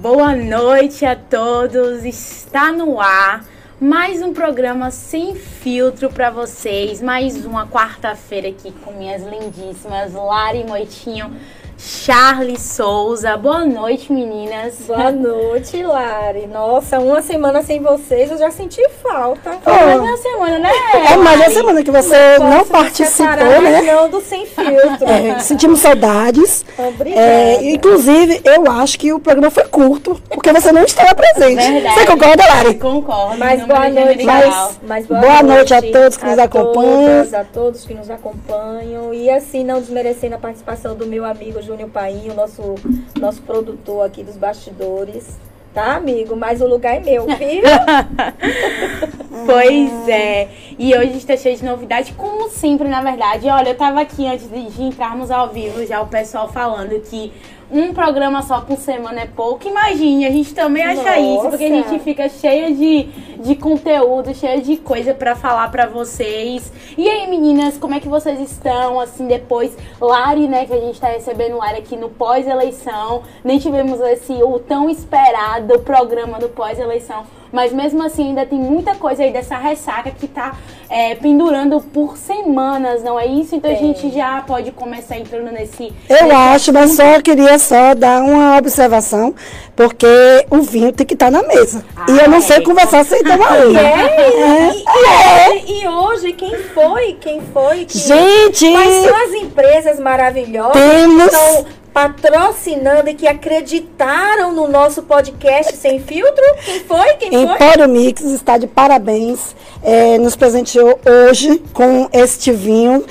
Boa noite a todos. Está no ar mais um programa sem filtro para vocês. Mais uma quarta-feira aqui com minhas lindíssimas Lari Moitinho Charles Souza. Boa noite, meninas. Boa noite, Lari. Nossa, uma semana sem vocês eu já senti falta. Foi mais uma semana, né? É mais uma semana que você não, não participou, né? Não, do Sem Filtro. É, sentimos saudades. Obrigada. É, inclusive, eu acho que o programa foi curto, porque você não estava presente. Verdade. Você concorda, Lari? Concordo. Mas boa noite, mas, mas boa, Boa noite a todos que nos a acompanham. todas, a todos que nos acompanham. E assim, não desmerecendo a participação do meu amigo Júnior Painho, nosso, nosso produtor aqui dos bastidores. Tá, amigo? Mas o lugar é meu, viu? Pois é. E hoje está cheio de novidade, como sempre, na verdade. Olha, eu tava aqui antes de entrarmos ao vivo, já o pessoal falando que um programa só por semana é pouco. Imagine, a gente também acha isso, porque a Nossa. gente fica cheia de, de conteúdo, cheia de coisa pra falar pra vocês. E aí, meninas, como é que vocês estão? Assim, depois, Lari, né, que a gente tá recebendo Lari aqui no pós-eleição. Nem tivemos esse, o tão esperado programa do pós-eleição. Mas mesmo assim, ainda tem muita coisa aí dessa ressaca que tá é, pendurando por semanas, não é isso? Então a Tem. gente já pode começar entrando nesse. Eu nesse acho, mas só queria só dar uma observação, porque o vinho tem que estar na mesa. e eu não sei Ah, conversar sem tomar vinho. é, e, hoje, e hoje, quem foi? Quem foi? Que, Gente, Quais são as empresas maravilhosas Temos- que estão patrocinando e que acreditaram no nosso podcast sem filtro? Quem foi? Quem foi? Empório Mix está de parabéns. é, nos presenteou hoje com este vinho.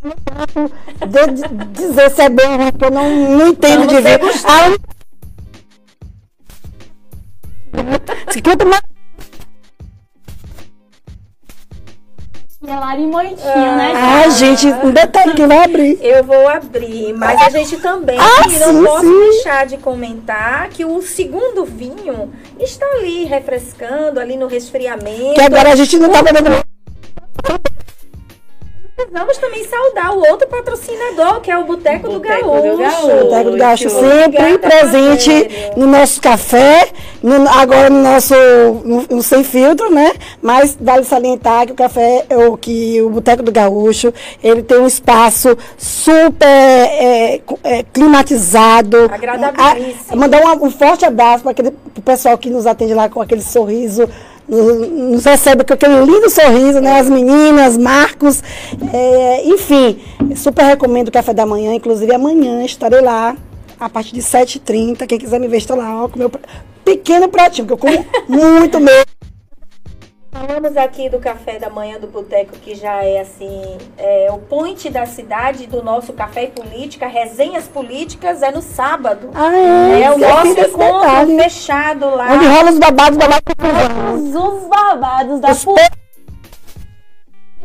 Eu não posso dizer se é bom ou ruim, porque eu não, não entendo Vamos de vinho. Ah, se quanto mais E a Lari Moitinho, né? Ah, gente, um detalhe que vai abrir. Eu vou abrir, mas a gente também Ah, aqui não sim, posso sim. deixar de comentar que o segundo vinho está ali refrescando, ali no resfriamento. Que agora a gente não tá bebendo. Vamos também saudar o outro patrocinador, que é o Boteco do Boteco Gaúcho. do Gaúcho. Boteco do Gaúcho Obrigada, sempre presente no nosso café, no- agora no nosso no, no sem filtro, né? Mas vale salientar que o café, o que o Boteco do Gaúcho, ele tem um espaço super é, é, climatizado. Agradabilíssimo. Ah, mandar um, um forte abraço para aquele pro pessoal que nos atende lá com aquele sorriso. No- Nos recebe com aquele lindo sorriso, né? As meninas, Marcos, é, enfim, super recomendo o café da manhã. Inclusive, amanhã estarei lá a partir de 7h30. Quem quiser me ver, estou lá, ó, com meu pequeno pratinho, que eu como muito mesmo. Falamos aqui do café da manhã do Boteco, que já é assim, é, o point da cidade do nosso Café e Política, resenhas políticas, é no sábado. Ah, é, É o esqueci nosso encontro detalhe. fechado lá. Onde rola os babados, confusão. Os, os babados da Os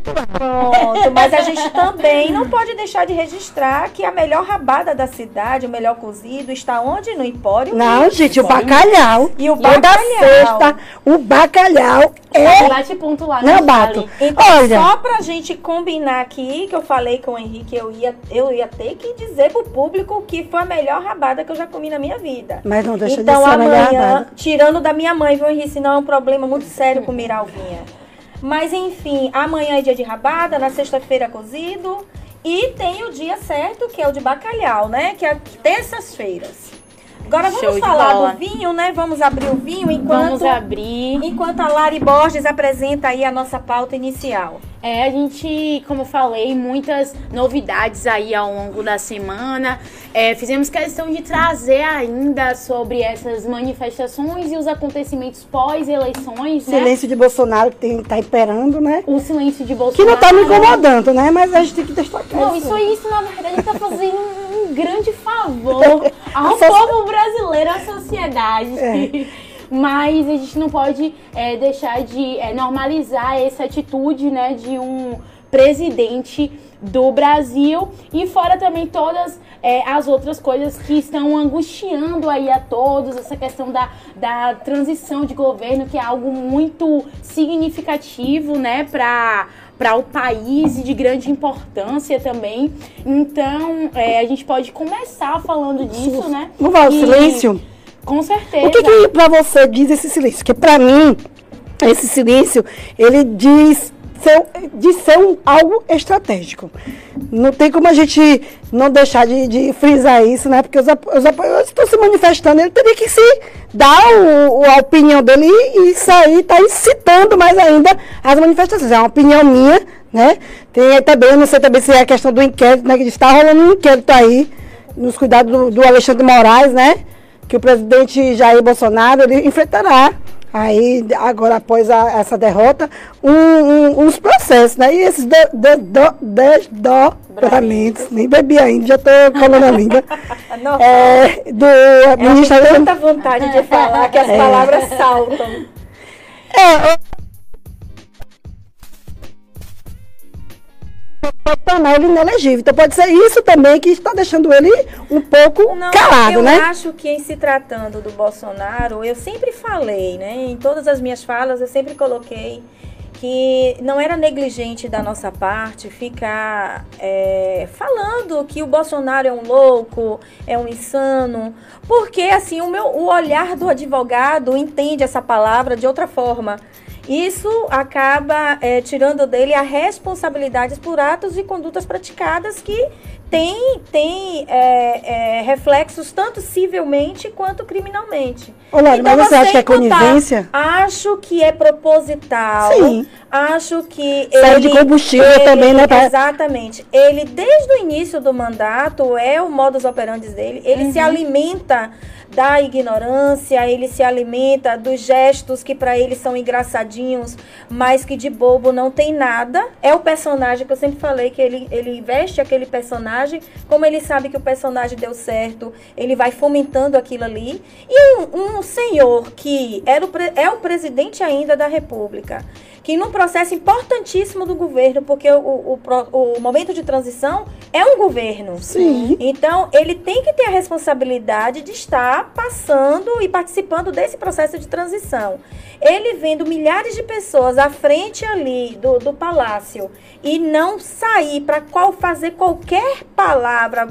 Pronto, mas a gente também não pode deixar de registrar que a melhor rabada da cidade, o melhor cozido, está onde? No Empório. Não, gente, o bacalhau. E o Toda bacalhau. sexta, o bacalhau é. Bate ponto lá, Não, né, bato. Então, Olha. só pra gente combinar aqui, que eu falei com o Henrique, eu ia, eu ia ter que dizer pro público que foi a melhor rabada que eu já comi na minha vida. Mas não deixa então de ser a melhor amanhã, rabada. tirando da minha mãe, viu, Henrique? Senão é um problema muito sério comer alvinha. Mas enfim, amanhã é dia de rabada, na sexta-feira cozido. E tem o dia certo, que é o de bacalhau, né? Que é terças-feiras. Agora vamos falar do vinho, né? Vamos abrir o vinho enquanto. Vamos abrir. Enquanto a Lari Borges apresenta aí a nossa pauta inicial. É, a gente, como eu falei, muitas novidades aí ao longo da semana. É, fizemos questão de trazer ainda sobre essas manifestações e os acontecimentos pós-eleições, né? Silêncio de Bolsonaro que tem, tá imperando, né? O silêncio de Que Bolsonaro. não tá me incomodando, né? Mas a gente tem que destacar Não, isso. isso aí, isso na verdade tá fazendo um, grande favor ao povo brasileiro, à sociedade. É. Mas a gente não pode é, deixar de é, normalizar essa atitude, né, de um presidente do Brasil e fora também todas é, as outras coisas que estão angustiando aí a todos, essa questão da, da transição de governo, que é algo muito significativo, né, para para o país e de grande importância também. Então, é, a gente pode começar falando disso, né? Vamos falar o silêncio? Com certeza. O que, que para você diz esse silêncio? Porque para mim, esse silêncio, ele diz ser, de ser um, algo estratégico. Não tem como a gente não deixar de, de frisar isso, né? Porque os, os apoiadores estão se manifestando, ele teria que se dar a opinião dele e isso aí está incitando mais ainda as manifestações. É uma opinião minha, né? Tem também, eu não sei também se é a questão do inquérito, né? Que está rolando um inquérito aí, nos cuidados do, do Alexandre Moraes, né? Que o presidente Jair Bolsonaro ele enfrentará Aí, agora, após a, essa derrota, um, um, uns processos, né? E esses desdobramentos, nem bebi ainda, já estou colando a língua. é, do Ministério... tanta vontade de falar que as é. palavras saltam. É, pode tornar ele inelegível. Então pode ser isso também que está deixando ele um pouco Não, calado, eu né? Eu acho que em se tratando do Bolsonaro, eu sempre falei, né? Em todas as minhas falas, eu sempre coloquei que não era negligente da nossa parte ficar é, falando que o Bolsonaro é um louco, é um insano, porque assim o meu o olhar do advogado entende essa palavra de outra forma. Isso acaba é, tirando dele a responsabilidade por atos e condutas praticadas que tem, tem é, é, reflexos tanto civilmente quanto criminalmente. Olá, então, mas você acha que é conivência? Acho que é proposital. Sim. Acho que. Sai de combustível ele, também, né? Exatamente. Ele, desde o início do mandato, é o modus operandi dele. Ele uhum. se alimenta da ignorância, ele se alimenta dos gestos que para ele são engraçadinhos, mas que de bobo não tem nada. É o personagem que eu sempre falei que ele, ele veste aquele personagem, como ele sabe que o personagem deu certo, ele vai fomentando aquilo ali. E um, um senhor que era o, é o presidente ainda da República, que num processo importantíssimo do governo, porque o, o, o, momento de transição é um governo. Sim. Então, ele tem que ter a responsabilidade de estar passando e participando desse processo de transição. Ele vendo milhares de pessoas à frente ali do, do palácio e não sair para qual fazer qualquer palavra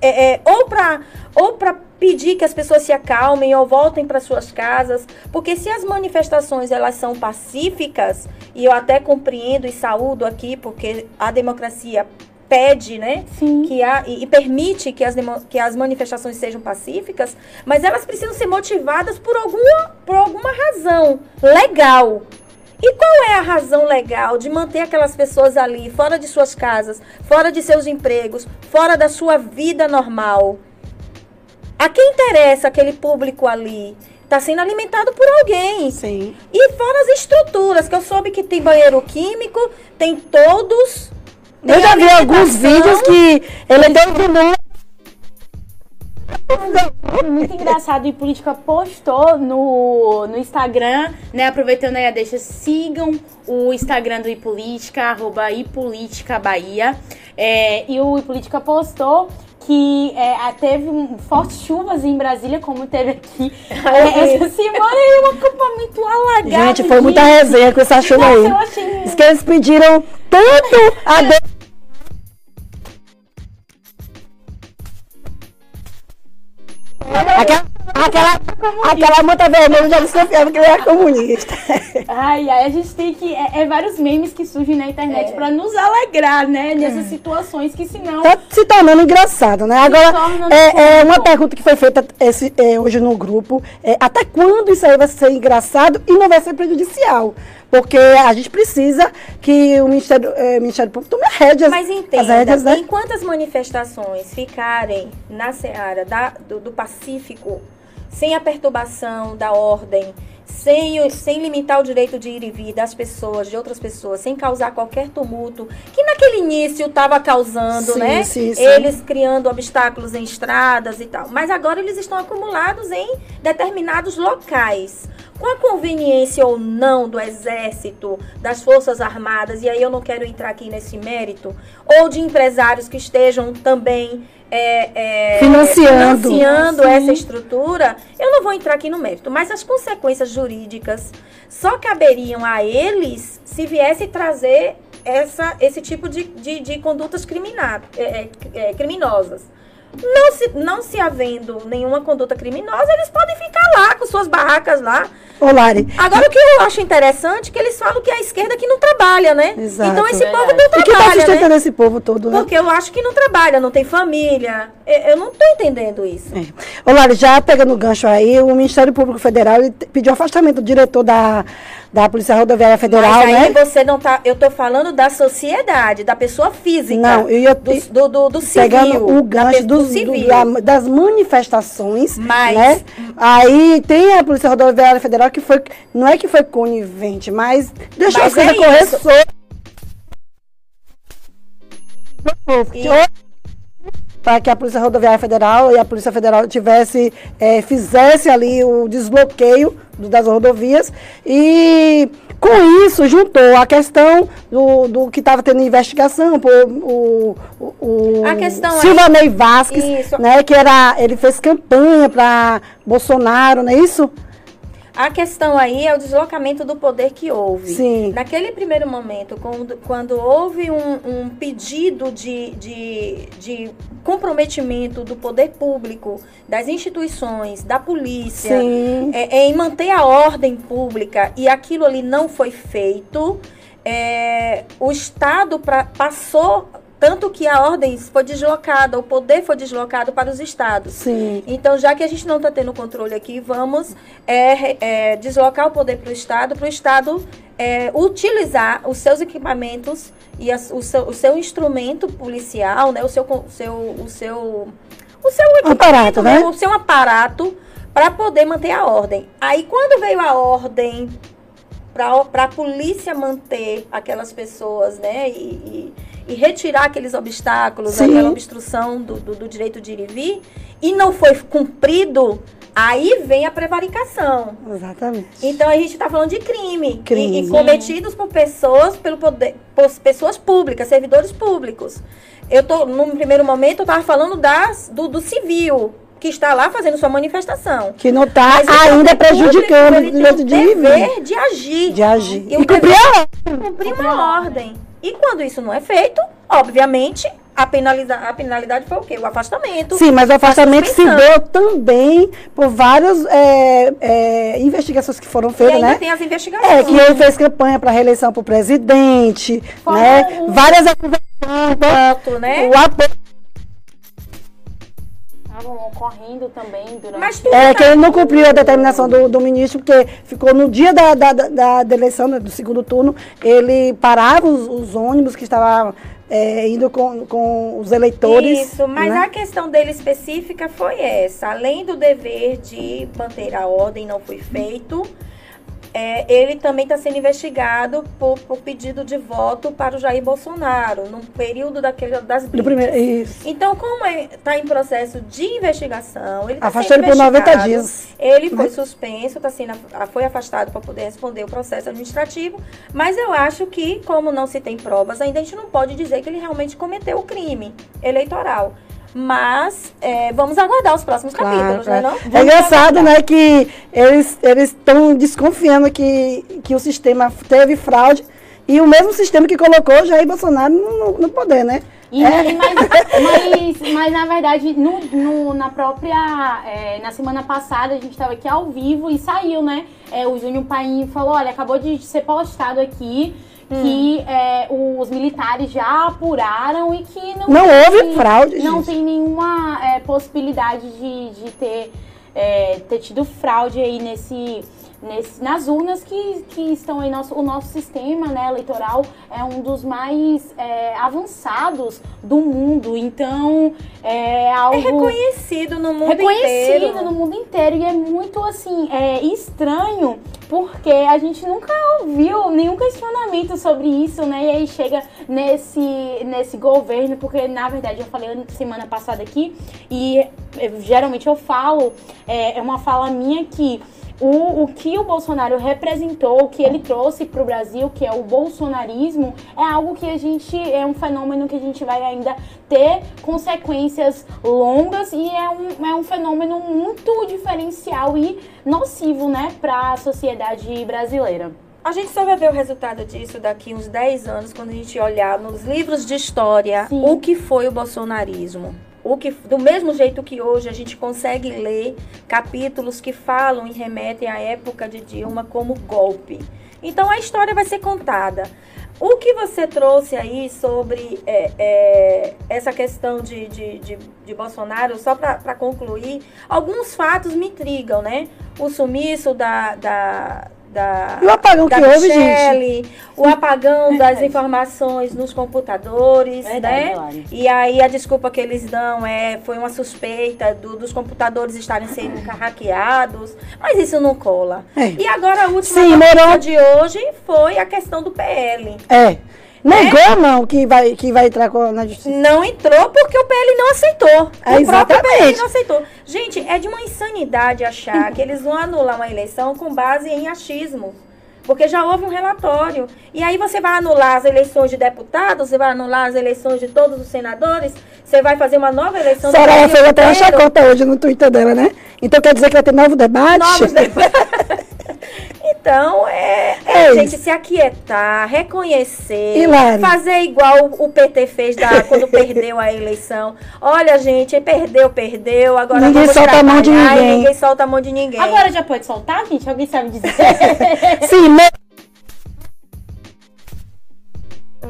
é, é, ou para ou para pedir que as pessoas se acalmem ou voltem para suas casas, porque se as manifestações elas são pacíficas, e eu até compreendo e saúdo aqui, porque a democracia pede, né, Sim. que há, e, e, permite que as, que as manifestações sejam pacíficas, mas elas precisam ser motivadas por alguma, por alguma razão legal. E qual é a razão legal de manter aquelas pessoas ali, fora de suas casas, fora de seus empregos, fora da sua vida normal? A quem interessa aquele público ali? Está sendo alimentado por alguém. Sim. E fora as estruturas, que eu soube que tem banheiro químico, tem todos. Tem eu já vi alguns vídeos que ele deu de muito engraçado e política postou no, no Instagram, né? Aproveitando aí a deixa, sigam o Instagram do iPolítica, arroba iPolítica Bahia. É, e o iPolítica postou que é, teve fortes chuvas em Brasília, como teve aqui é, essa semana, e um acampamento alagado. Gente, foi muita resenha com essa chuva aí. Eu achei... Diz que eles pediram tanto a Deus Aquela, aquela, aquela manta vermelha já desconfiava que ele era comunista. Ai, ai, a gente tem que. É, é vários memes que surgem na internet é. pra nos alegrar, né? Nessas é. situações que senão. Tá se tornando engraçado, né? Agora, é, é, uma pergunta que foi feita esse, é, hoje no grupo: é, até quando isso aí vai ser engraçado e não vai ser prejudicial? Porque a gente precisa que o Ministério, é, Ministério Público tome rédeas. Mas entenda, rédeas, né? enquanto as manifestações ficarem na seara da, do, do Pacífico, sem a perturbação da ordem, sem, sem limitar o direito de ir e vir das pessoas, de outras pessoas, sem causar qualquer tumulto, que naquele início estava causando, Sim, né? sim, sim. Eles criando obstáculos em estradas e tal. Mas agora eles estão acumulados em determinados locais. Com a conveniência ou não do Exército, das Forças Armadas, e aí eu não quero entrar aqui nesse mérito, ou de empresários que estejam também é, é, Financiando. financiando Sim. essa estrutura, eu não vou entrar aqui no mérito. Mas as consequências jurídicas só caberiam a eles se viesse trazer essa, esse tipo de, de, de condutas crimina, é, é, é, criminosas. Não se, não se havendo nenhuma conduta criminosa, eles podem ficar lá com suas barracas lá. Ô, Lari, Agora, o que eu acho interessante é que eles falam que é a esquerda que não trabalha, né? Exato. Então, esse Verdade. povo não o que está trabalha, né? sustentando esse povo todo, né? Porque eu acho que não trabalha, não tem família. Eu eu não estou entendendo isso. É. Ô, Lari, já pegando o gancho aí, o Ministério Público Federal pediu afastamento do diretor da, da Polícia Rodoviária Federal, Mas aí né? você não tá. Eu tô falando da sociedade, da pessoa física. Não, eu ia do, do, do, do civil. Pegando o gancho dos, do- civil. da- das manifestações, Mas- né? Aí tem a Polícia Rodoviária Federal que foi, não é que foi conivente, mas deixou Mas as coisas é correr isso. soltas. E- Para que a Polícia Rodoviária Federal e a Polícia Federal tivesse, eh, fizesse ali o desbloqueio das rodovias e com isso juntou a questão do, do que estava tendo investigação por o, o, o A questão aí- Silvanei Vasquez, Isso. né, que era, ele fez campanha para Bolsonaro, não é isso? A questão aí é o deslocamento do poder que houve. Sim. Naquele primeiro momento, quando, quando houve um, um pedido de, de, de comprometimento do poder público, das instituições, da polícia, é, é em manter a ordem pública e aquilo ali não foi feito, é, o Estado pra- passou, tanto que a ordem foi deslocada, o poder foi deslocado para os estados. Sim. Então, já que a gente não está tendo controle aqui, vamos é, é, deslocar o poder para o Estado, para o Estado é, utilizar os seus equipamentos e as- o, seu, o seu instrumento policial, né, o seu, o seu, o seu, o seu equipamento, Aparato, né? o seu aparato para poder manter a ordem. Aí, quando veio a ordem para a polícia manter aquelas pessoas, né, e, e- e retirar aqueles obstáculos, Sim. aquela obstrução do, do, do direito de ir e vir, e não foi cumprido, aí vem a prevaricação. Exatamente. Então a gente está falando de crime, Crime. E, e cometidos por pessoas, pelo poder, por pessoas públicas, servidores públicos. Eu tô, no primeiro momento, eu estava falando das, do, do civil, que está lá fazendo sua manifestação. Que não está o ainda prejudicando público, o ele direito de tem o e dever de agir. De agir. E E o cumprir dever a de cumprir uma ordem. E quando isso não é feito, obviamente, a, penaliza a penalidade foi o quê? O afastamento. Sim, mas o afastamento se deu também por várias é, é, investigações que foram E feitas, ainda né? tem as investigações. É, que ele fez campanha para reeleição para o presidente, Fora né? o- Várias acusações, Voto, né? o apoio. Estavam ocorrendo também durante. Mas tudo É, tá- que ele não cumpriu a determinação do, do ministro, porque ficou no dia da, da, da, da eleição, né, do segundo turno, ele parava os, os ônibus que estavam é, indo com, com os eleitores. Isso, mas né? a questão dele específica foi essa. Além do dever de manter a ordem, não foi feito. É, ele também está sendo investigado por, por pedido de voto para o Jair Bolsonaro, no período daquele, das brigas. primeiro, isso. Então, como está em processo de investigação, ele tá Afastou ele por 90 investigado. dias. Ele foi suspenso, tá sendo, foi afastado para poder responder o processo administrativo. Mas eu acho que, como não se tem provas, ainda a gente não pode dizer que ele realmente cometeu o crime eleitoral. Mas é, vamos aguardar os próximos Claro, capítulos, né? claro. Não? É engraçado, né, que eles estão desconfiando que, que o sistema teve fraude e o mesmo sistema que colocou Jair Bolsonaro no, no- no poder, né? E, É. e mas, mas, mas, na verdade, no, no- na própria. é, na semana passada, a gente estava aqui ao vivo e saiu, né? É, o Júnior Paim falou: olha, acabou de ser postado aqui que é, os militares já apuraram e que não. Não houve tem- fraude, Não gente. tem nenhuma é, possibilidade de, de ter, é, ter tido fraude aí nesse. Nesse, nas urnas que, que estão aí, nosso, o nosso sistema né, eleitoral é um dos mais é, avançados do mundo, então é algo É reconhecido no mundo reconhecido inteiro. no mundo inteiro e é muito assim é estranho porque a gente nunca ouviu nenhum questionamento sobre isso, né? E aí chega nesse, nesse governo, porque na verdade eu falei semana passada aqui, e eh, geralmente eu falo, é, é uma fala minha que o, o que o Bolsonaro representou, o que ele trouxe para o Brasil, que é o bolsonarismo, é algo que a gente é um fenômeno que a gente vai ainda ter consequências longas e é um, é um fenômeno muito diferencial e nocivo, né, para a sociedade brasileira. A gente só vai ver o resultado disso daqui uns 10 anos, quando a gente olhar nos livros de história Sim. o que foi o bolsonarismo o que, do mesmo jeito que hoje a gente consegue ler capítulos que falam e remetem à época de Dilma como golpe. Então a história vai ser contada. O que você trouxe aí sobre é, é, essa questão de, de, de, de Bolsonaro, só para concluir, alguns fatos me intrigam, né? O sumiço da, da, da, o apagão da que houve, gente. o apagão das informações nos computadores, Verdade, né? E aí a desculpa que eles dão é foi uma suspeita do, dos computadores estarem sendo hackeados, mas isso não cola. É. E agora a última Sim, de hoje foi a questão do PL. É. Negou é? não que vai, que vai entrar na justiça. Não entrou porque o PL não aceitou. É, o exatamente. próprio PL não aceitou. Gente, é de uma insanidade achar que eles vão anular uma eleição com base em achismo. Porque já houve um relatório. E aí você vai anular as eleições de deputados, você vai anular as eleições de todos os senadores, você vai fazer uma nova eleição Soraya fez até uma chacota hoje no Twitter dela, né? Então quer dizer que vai ter novo debate? Novos debates. Então, é, é, é gente se aquietar, reconhecer, Hilari. fazer igual o PT fez da, quando perdeu a eleição. Olha, gente, perdeu, perdeu, agora ninguém solta a mão de ninguém. Ninguém solta a mão de ninguém. Agora já pode soltar, gente? Alguém sabe dizer? Sim,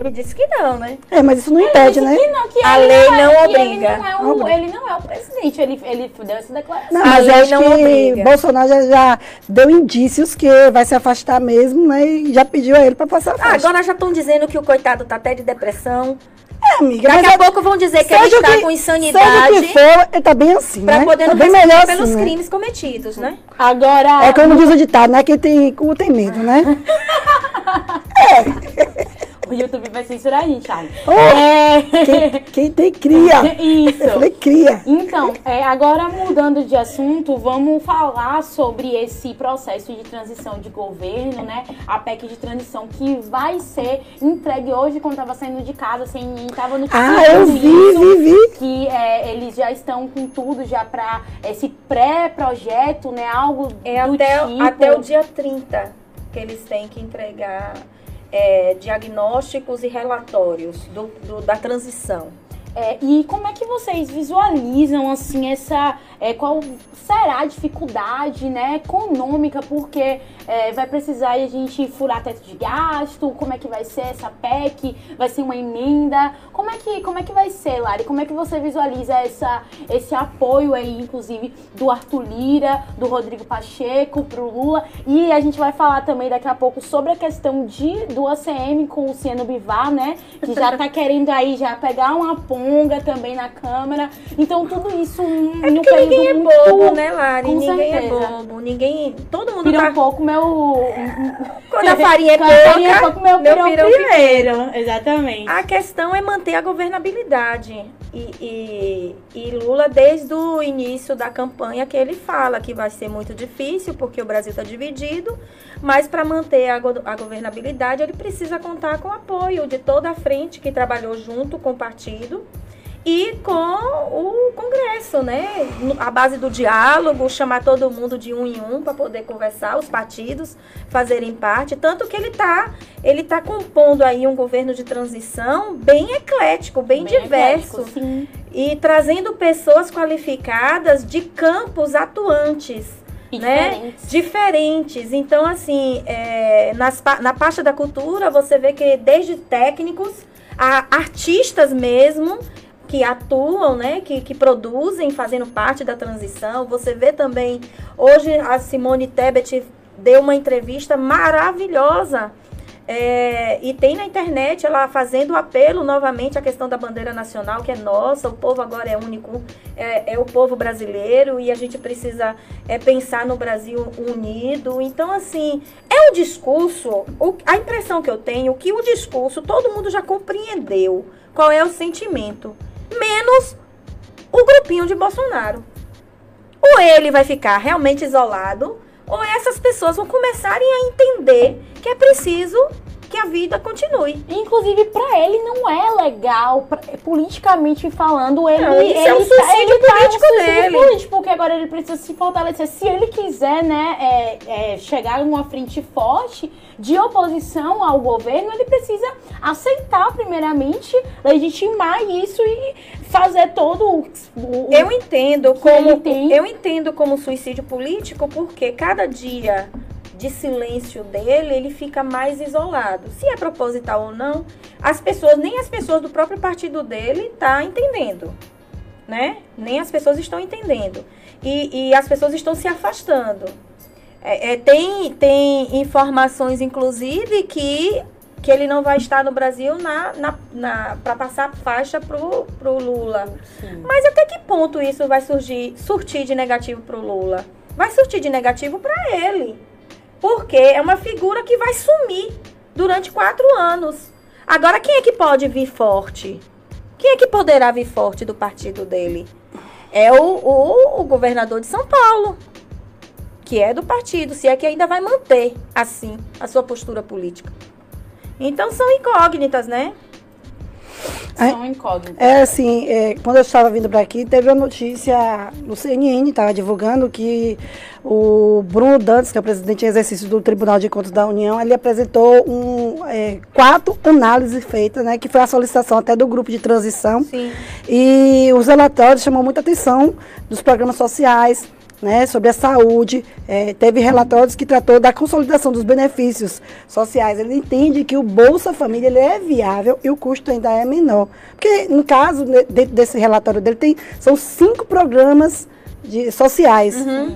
Ele disse que não, né? É, mas isso não impede, né? Que não, que a lei não, é, obriga. Ele não, é o, ele não é o presidente, ele, ele deu essa declaração. Não, mas acho não que obriga. Bolsonaro já, já, deu indícios que vai se afastar mesmo, né? E já pediu a ele para passar a ah, Agora já estão dizendo que o coitado tá até de depressão. É, amiga. Daqui a é, pouco vão dizer que ele está que, com insanidade. Seja que for, ele tá bem assim, pra né? poder tá bem melhor pelos assim, crimes né? cometidos, né? Agora... É como diz o ditado, né? Quem tem cu tem medo, né? é. O YouTube vai censurar a gente, Charlie. Oh, é... quem, quem, tem cria. Isso. Eu falei cria. Então, é, agora mudando de assunto, vamos falar sobre esse processo de transição de governo, né? A PEC de transição que vai ser entregue hoje quando estava saindo de casa, sem ninguém estava no Ah, eu vi, isso, vi, vi. Que é, eles já estão com tudo já para esse pré-projeto, né? Algo é do até, tipo. até o dia 30 que eles têm que entregar é, diagnósticos e relatórios do, do, da transição. É, e como é que vocês visualizam assim essa é, qual será a dificuldade né, econômica? Porque é, vai precisar a gente furar teto de gasto? Como é que vai ser essa PEC vai ser uma emenda? Como é que como é que vai ser Lari? Como é que você visualiza essa esse apoio aí inclusive do Arthur Lira do Rodrigo Pacheco pro Lula? E a gente vai falar também daqui a pouco sobre a questão de do ACM com o Ciano Bivar né? Que já tá querendo aí já pegar uma ponta longa também na câmera. Então tudo isso é no período ninguém é bobo, né, Lari? Com ninguém é certeza. é bobo. Ninguém. Todo mundo Pira tá... um pouco meu. Quando a farinha é pouca, farinha é pouco, meu, meu pirão, primeiro. Exatamente. A questão é manter a governabilidade. E, e, e, Lula, desde o início da campanha, que ele fala que vai ser muito difícil, porque o Brasil está dividido, mas para manter a, a, governabilidade, ele precisa contar com o apoio de toda a frente que trabalhou junto com o partido e com o Congresso, né? A base do diálogo, chamar todo mundo de um em um para poder conversar, os partidos fazerem parte, tanto que ele está ele tá compondo aí um governo de transição bem eclético, bem, bem diverso. Eclético, e trazendo pessoas qualificadas de campos atuantes. né? Diferentes. diferentes. Então, assim, é, nas, na pasta da cultura, você vê que desde técnicos a artistas mesmo que atuam, né, que, que produzem, fazendo parte da transição. Você vê também, hoje a Simone Tebet deu uma entrevista maravilhosa É, e tem na internet ela fazendo apelo novamente à questão da bandeira nacional, que é nossa, o povo agora é único, é, é o povo brasileiro e a gente precisa é, pensar no Brasil unido. Então, assim, é o discurso, o, a impressão que eu tenho que o discurso todo mundo já compreendeu qual é o sentimento, menos o grupinho de Bolsonaro. Ou ele vai ficar realmente isolado, ou essas pessoas vão começarem a entender que é preciso que a vida continue. Inclusive, para ele não é legal, pra, politicamente falando, ele, Não, ele, é um tá- suicídio ele tá político um suicídio dele. político, porque agora ele precisa se fortalecer. Se ele quiser, né, é, é, chegar em uma frente forte de oposição ao governo, ele precisa aceitar, primeiramente, legitimar isso e fazer todo o. o- Eu entendo como ele tem. eu entendo como suicídio político porque cada dia de silêncio dele, ele fica mais isolado. Se é proposital ou não, as pessoas, nem as pessoas do próprio partido dele tá entendendo, né? Nem as pessoas estão entendendo. E, e as pessoas estão se afastando. É, é, tem, tem informações, inclusive, que, que ele não vai estar no Brasil na, na, na, para passar faixa pro, pro Lula. Sim. Mas até que ponto isso vai surgir, surtir de negativo pro Lula? Vai surtir de negativo para ele. Porque é uma figura que vai sumir durante quatro anos. Agora, quem é que pode vir forte? Quem é que poderá vir forte do partido dele? É o, o, o governador de São Paulo, que é do partido, se é que ainda vai manter assim a sua postura política. Então são incógnitas, né? São incógnitas. É assim, é, quando eu estava vindo para aqui, teve uma notícia no CNN, estava divulgando que o Bruno Dantas, que é o presidente em exercício do Tribunal de Contas da União, ele apresentou um, é, quatro análises feitas, né, que foi a solicitação até do grupo de transição. Sim. E os relatórios chamam muita atenção dos programas sociais, né, sobre a saúde. É, teve relatórios que tratou da consolidação dos benefícios sociais. Ele entende que o Bolsa Família ele é viável e o custo ainda é menor. Porque, no caso, né, dentro desse relatório dele, tem, são cinco programas de, sociais.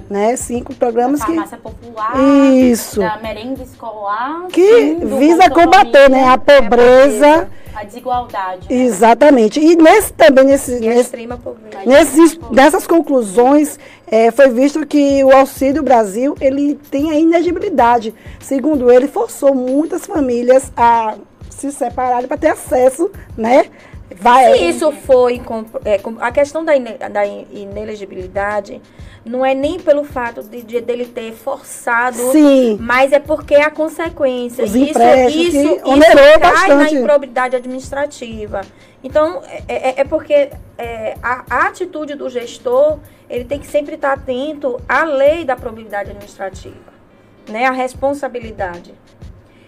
Né, cinco programas que. popular, Isso. da merenda escolar, Que visa combater, né, a Família, pobreza. a desigualdade. né? Exatamente. E nesse também, nesse, a nesse. Nesses, nessas conclusões, eh, foi visto que o Auxílio Brasil ele tem a inegibilidade. Segundo ele, forçou muitas famílias a se separarem para ter acesso, né? Vai, Se isso foi com, é, a questão da, ine- da in- inelegibilidade não é nem pelo fato de, de- dele ter forçado, Sim. mas é porque é a consequência. Os isso isso, isso cai na improbidade administrativa. Então é, é- é porque é, a, a atitude do gestor ele tem que sempre estar atento à lei da probidade administrativa, né? A responsabilidade.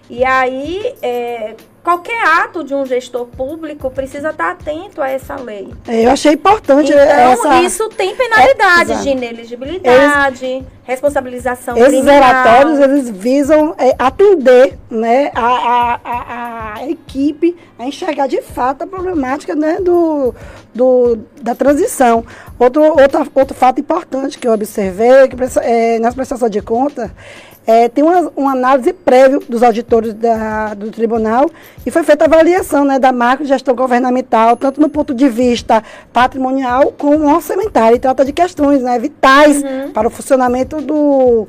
E aí, é, qualquer ato de um gestor público precisa estar atento a essa lei. Eh, Eu achei importante Então, essa. isso tem penalidade Exato. de ineligibilidade, responsabilização Esses criminal. relatórios eles visam eh, atender né, a, a, a, a equipe a enxergar de fato a problemática né, do, do, da transição. Outro, outro, outro fato importante que eu observei é que eh, nas prestações de conta eh, tem uma, uma análise prévia dos auditores da, do tribunal e foi feita a avaliação né, da macro gestão governamental, tanto no ponto de vista patrimonial como orçamentário. E trata de questões né, vitais para o funcionamento do,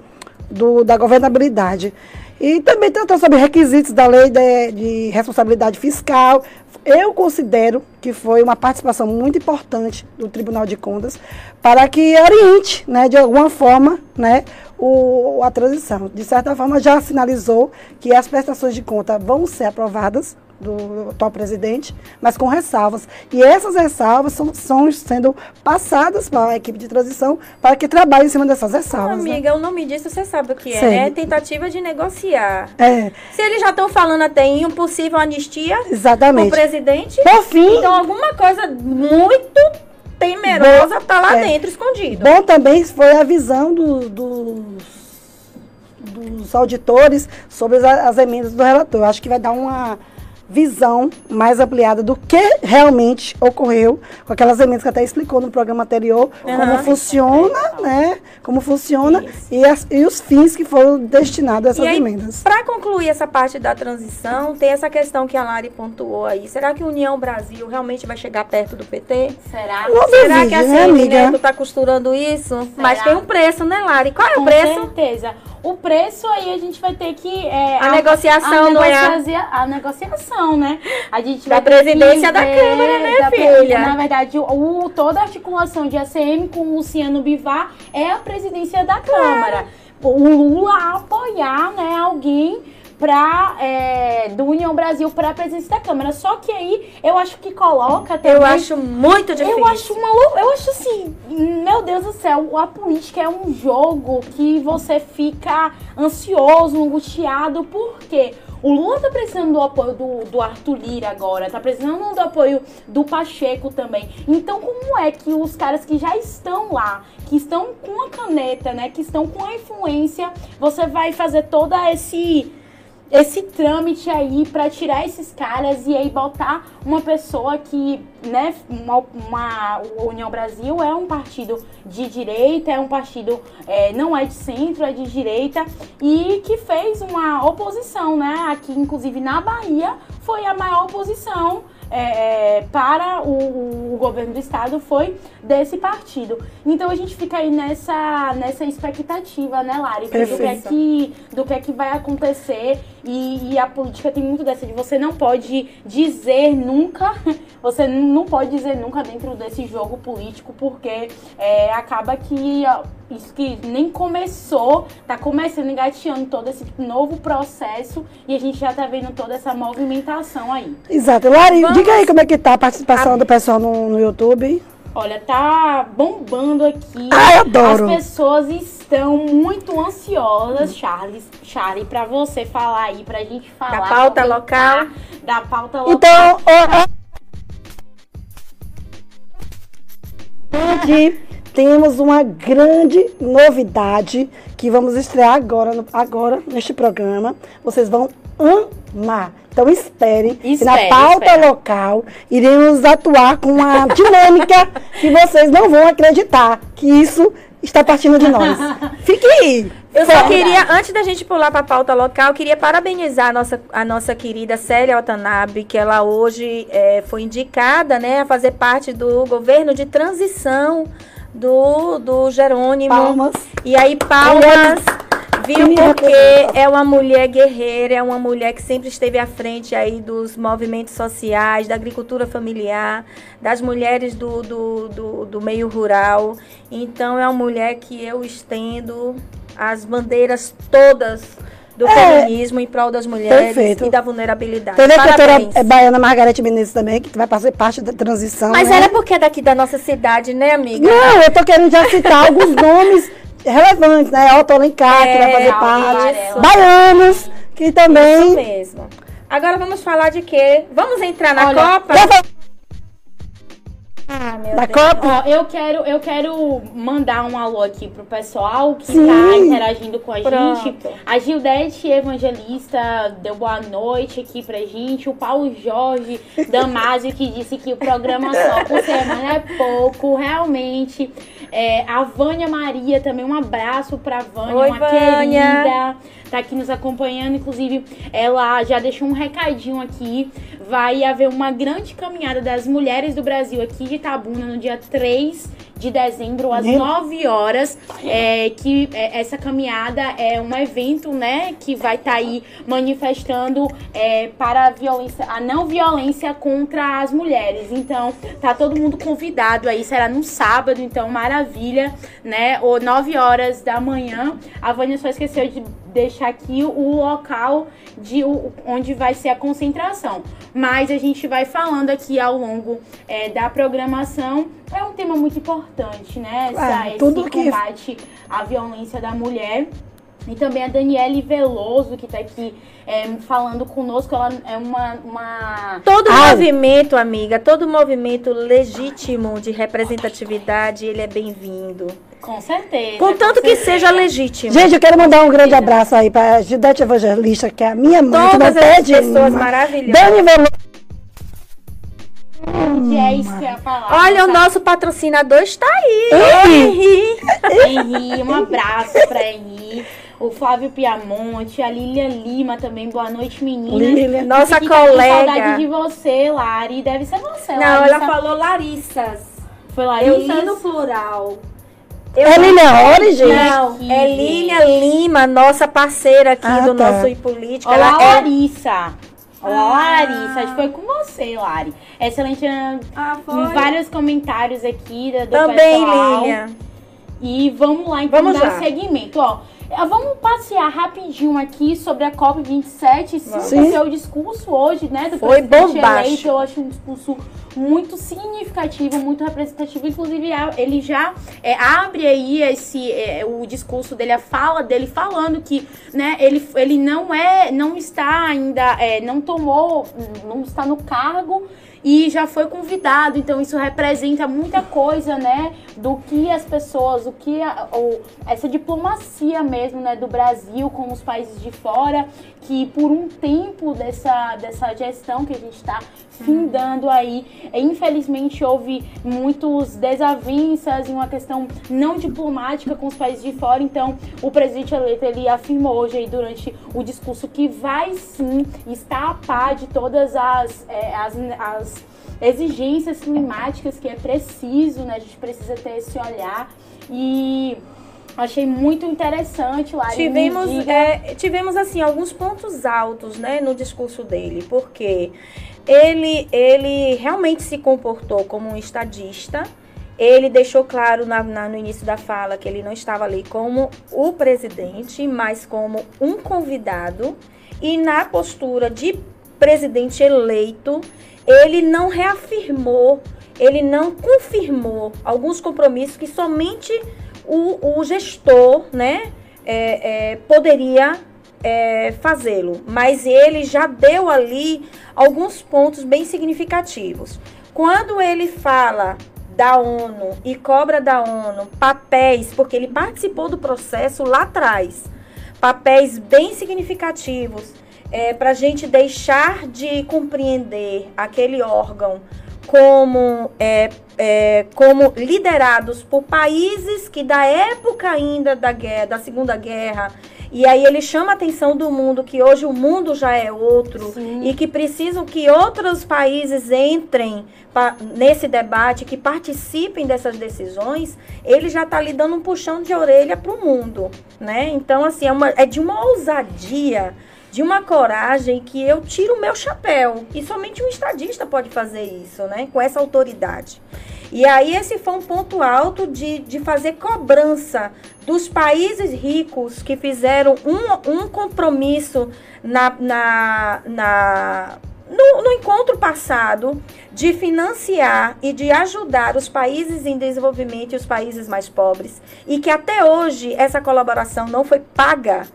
do- da governabilidade. E também tratou sobre requisitos da lei de, de responsabilidade fiscal. Eu considero que foi uma participação muito importante do Tribunal de Contas para que oriente, né, de alguma forma, né, o, a transição. De certa forma, já sinalizou que as prestações de conta vão ser aprovadas do atual presidente, mas com ressalvas. E essas ressalvas são, são sendo passadas para a equipe de transição para que trabalhe em cima dessas ressalvas. né? amiga, o nome disso você sabe o que é, Sei. né? Tentativa de negociar. É, Se eles já estão falando até em um possível anistia o exatamente. presidente, Por fim, então alguma coisa muito temerosa está lá é. dentro, escondido. Bom também foi a visão do- dos, dos auditores sobre as, as emendas do relator. Acho que vai dar uma visão mais ampliada do que realmente ocorreu com aquelas emendas que até explicou no programa anterior como funciona, né? Como funciona e, as- e os fins que foram destinados a essas E aí, emendas. para concluir essa parte da transição, tem essa questão que a Lari pontuou aí. Será que a União Brasil realmente vai chegar perto do PT? Será? Não Será duvide, que a né, Semineto amiga? tá costurando isso? Mas Será? tem um preço, né, Lari? Qual é o Com preço? certeza. O preço aí a gente vai ter que. é, A negociação, a, não é a- negocia- a negociação, né? A gente Da presidência da ver Câmara, né, da filha? Na verdade, o, toda a articulação de ACM com o Luciano Bivar é a presidência da Câmara. O Lula apoiar né, alguém pra, é, do União Brasil para a presidência da Câmara. Só que aí eu acho que coloca também. Eu acho muito difícil. Eu acho uma lou- Eu acho assim, meu Deus do céu, a política é um jogo que você fica ansioso, angustiado, porque o Lula tá precisando do apoio do, do Arthur Lira agora, tá precisando do apoio do Pacheco também. Então, como é que os caras que já estão lá, que estão com a caneta, né, que estão com a influência, você vai fazer toda esse esse trâmite aí pra tirar esses caras e aí botar uma pessoa que, né, uma, uma- União Brasil é um partido de direita, é um partido, é, não é de centro, é de direita e que fez uma oposição, né, aqui inclusive na Bahia foi a maior oposição é, é, para o, o governo do estado foi desse partido. Então a gente fica aí nessa, nessa expectativa, né, Lari? Do que, é que, do que é que vai acontecer. E, e a política tem muito dessa de você não pode dizer nunca, você não pode dizer nunca dentro desse jogo político, porque é, acaba que isso que nem começou, tá começando engateando todo esse novo processo e a gente já tá vendo toda essa movimentação aí. Exato. Lari, Vamos- diga aí como é que tá a participação do pessoal no, no YouTube. Olha, tá bombando aqui. Ai, adoro. As pessoas estão muito ansiosas, Charles, Charlie, pra você falar aí, pra gente falar. Da pauta local. Da pauta local. Então, ó, ó. Temos uma grande novidade que vamos estrear agora, agora neste programa. Vocês vão amar. Então espere, que na Espere, pauta espere. local iremos atuar com uma dinâmica que vocês não vão acreditar que isso está partindo de nós. Fique aí. Eu só queria, antes da gente pular para a pauta local, queria parabenizar a nossa, a nossa querida Célia Watanabe, que ela hoje eh, foi indicada né, a fazer parte do governo de transição do, do Jerônimo. Palmas. E aí, palmas, viu? me Porque é uma mulher guerreira, é uma mulher que sempre esteve à frente aí dos movimentos sociais, da agricultura familiar, das mulheres do, do, do, do meio rural. Então, é uma mulher que eu estendo as bandeiras todas do É. feminismo em prol das mulheres Perfeito. e da vulnerabilidade. Teve a cantora Parabéns. é, baiana Margarete Menezes também, que vai fazer parte da transição. Mas né? ela é porque é daqui da nossa cidade, né, amiga? Não, eu tô querendo já citar alguns nomes relevantes, né? Otto Alencar, que vai É, fazer parte. Baianos, que Isso também. mesmo. Agora vamos falar de quê? Vamos entrar na Olha, Copa? Ah, meu Da Deus. Copa? Ó, eu quero, eu quero mandar um alô aqui pro pessoal que Sim. tá interagindo com a Pronto. gente. A Gildete Evangelista deu boa noite aqui pra gente. O Paulo Jorge Damasio que disse que o programa só por semana é pouco, realmente. É, a Vânia Maria também, um abraço pra Vânia, Oi, uma Vânia. querida tá aqui nos acompanhando. Inclusive, ela já deixou um recadinho aqui. Vai haver uma grande caminhada das mulheres do Brasil aqui de Itabuna no dia 3 de dezembro, às Meu- 9 horas. É, que é, essa caminhada é um evento, né, que vai estar aí manifestando é, para a violência, a não violência contra as mulheres. Então, tá todo mundo convidado aí, será no sábado, então maravilha, né? Ou 9 horas da manhã. A Vânia só esqueceu de deixar aqui o local de onde vai ser a concentração. Mas a gente vai falando aqui ao longo é, da programação. É um tema muito importante, né? Essa, É, esse tudo que- combate à violência da mulher. E também a Daniele Veloso, que tá aqui é, falando conosco. Ela é uma. uma... Todo Ai. movimento, amiga, todo movimento legítimo de representatividade, ele é bem-vindo. Com certeza. Contanto com que certeza. seja legítimo. Gente, eu quero mandar um grande abraço aí para Gidete Evangelista, que é a minha mãe. Todas essas pede pessoas uma. maravilhosas. Dani Veloso. E é isso que eu ia falar. Olha, o nosso patrocinador está aí. Henri. Henri, um abraço pra Henri. O Flávio Piamonte, a Lilian Lima também. Boa noite, meninas. Lilian. Nossa Fiquei com colega. saudade de você, Lari. Deve ser você, Não, Larissa. ela falou Larissas. Foi Eu Larissa? li no plural. É Lilian Ori, gente? Não, é Lília Lima, nossa parceira aqui Ah, do tá. nosso Política. Olá, Ela é... Larissa. Olá, Ah. Larissa. Acho que foi com você, Lari. Excelente. Ah, Vários comentários aqui da- do Também, pessoal. Lília. E vamos lá, então, Vamos dar lá. seguimento. Ó, vamos passear rapidinho aqui sobre a COP27. Sim, o discurso hoje, né, do Foi presidente bombástico. eleito, eu acho um discurso muito significativo, muito representativo. Inclusive, ele já é, abre aí esse, é, o discurso dele, a fala dele, falando que, né, ele, ele não é, não está ainda, é, não tomou, não está no cargo e já foi convidado. Então isso representa muita coisa, né, do que as pessoas, o que a, ou essa diplomacia mesmo, né, do Brasil com os países de fora, que por um tempo dessa dessa gestão que a gente está findando aí, infelizmente houve muitos desavenças e uma questão não diplomática com os países de fora. Então, o presidente eleito ele afirmou hoje aí durante o discurso que vai sim estar a par de todas as, é, as, as exigências climáticas que é preciso, né? A gente precisa ter esse olhar e achei muito interessante lá. Tivemos, é, tivemos assim alguns pontos altos, né, no discurso dele, porque ele ele realmente se comportou como um estadista. Ele deixou claro na- na- no início da fala que ele não estava ali como o presidente, mas como um convidado. E na postura de presidente eleito, ele não reafirmou, ele não confirmou alguns compromissos que somente o, o gestor, né, é, é, poderia é, fazê-lo. Mas ele já deu ali alguns pontos bem significativos. Quando ele fala da ONU e cobra da ONU papéis, porque ele participou do processo lá atrás, papéis bem significativos é, para a gente deixar de compreender aquele órgão como, é, é, como liderados por países que da época ainda da guerra, da Segunda Guerra, e aí ele chama a atenção do mundo que hoje o mundo já é outro Sim. e que precisam que outros países entrem pa- nesse debate, que participem dessas decisões, ele já está lhe dando um puxão de orelha para o mundo, né? Então assim é, uma, é de uma ousadia de uma coragem que eu tiro o meu chapéu. E somente um estadista pode fazer isso, né? Com essa autoridade. E aí esse foi um ponto alto de, de fazer cobrança dos países ricos que fizeram um, um compromisso na, na, na no, no encontro passado de financiar e de ajudar os países em desenvolvimento e os países mais pobres. E que até hoje essa colaboração não foi paga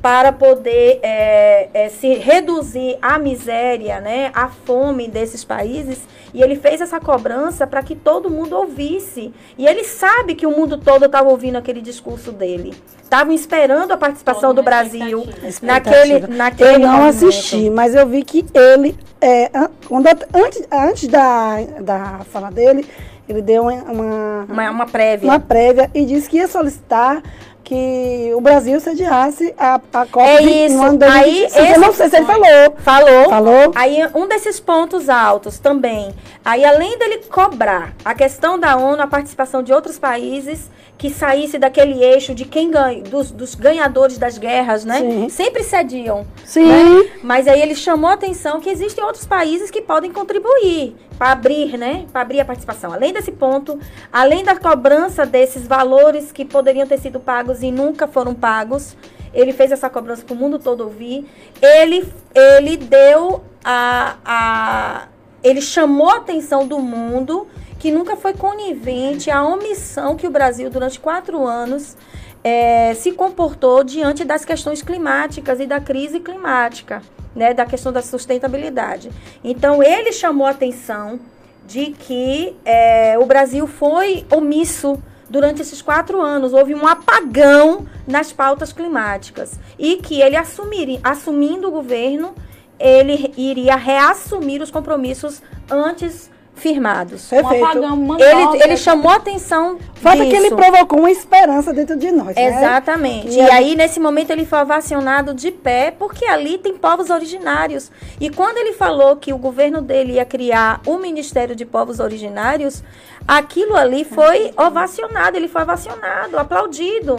para poder é, é, se reduzir a miséria, né, a fome desses países. E ele fez essa cobrança para que todo mundo ouvisse. E ele sabe que o mundo todo estava ouvindo aquele discurso dele. Estavam esperando a participação Todo do na Brasil naquele, naquele Eu não momento. assisti, mas eu vi que ele, é, an- quando, antes, antes da, da fala dele, ele deu uma, uma, Uma, uma prévia. uma prévia e disse que ia solicitar que o Brasil sediasse a, a Copa É isso. no ano de Aí, 2025. Eu esse não sei se ele falou. Falou. Falou? Aí um desses pontos altos também. Aí além dele cobrar a questão da ONU, a participação de outros países que saísse daquele eixo de quem ganha, dos, dos ganhadores das guerras, né? Sim. Sempre cediam. Sim. né? Mas aí ele chamou a atenção que existem outros países que podem contribuir para abrir, né? Para abrir a participação. Além desse ponto, além da cobrança desses valores que poderiam ter sido pagos e nunca foram pagos, ele fez essa cobrança para o mundo todo ouvir. Ele, ele deu a, a. Ele chamou a atenção do mundo que nunca foi conivente à omissão que o Brasil, durante quatro anos, eh, se comportou diante das questões climáticas e da crise climática, né, da questão da sustentabilidade. Então, ele chamou a atenção de que eh, o Brasil foi omisso durante esses quatro anos, houve um apagão nas pautas climáticas. E que ele assumir, assumindo o governo, ele iria reassumir os compromissos antes firmados. Um apagão, uma Ele, nova- ele chamou a atenção Falta que ele provocou uma esperança dentro de nós. né? Exatamente. E E a- aí, nesse momento, ele foi ovacionado de pé, porque ali tem povos originários. E quando ele falou que o governo dele ia criar o Ministério de Povos Originários, aquilo ali foi ovacionado, ele foi ovacionado, aplaudido.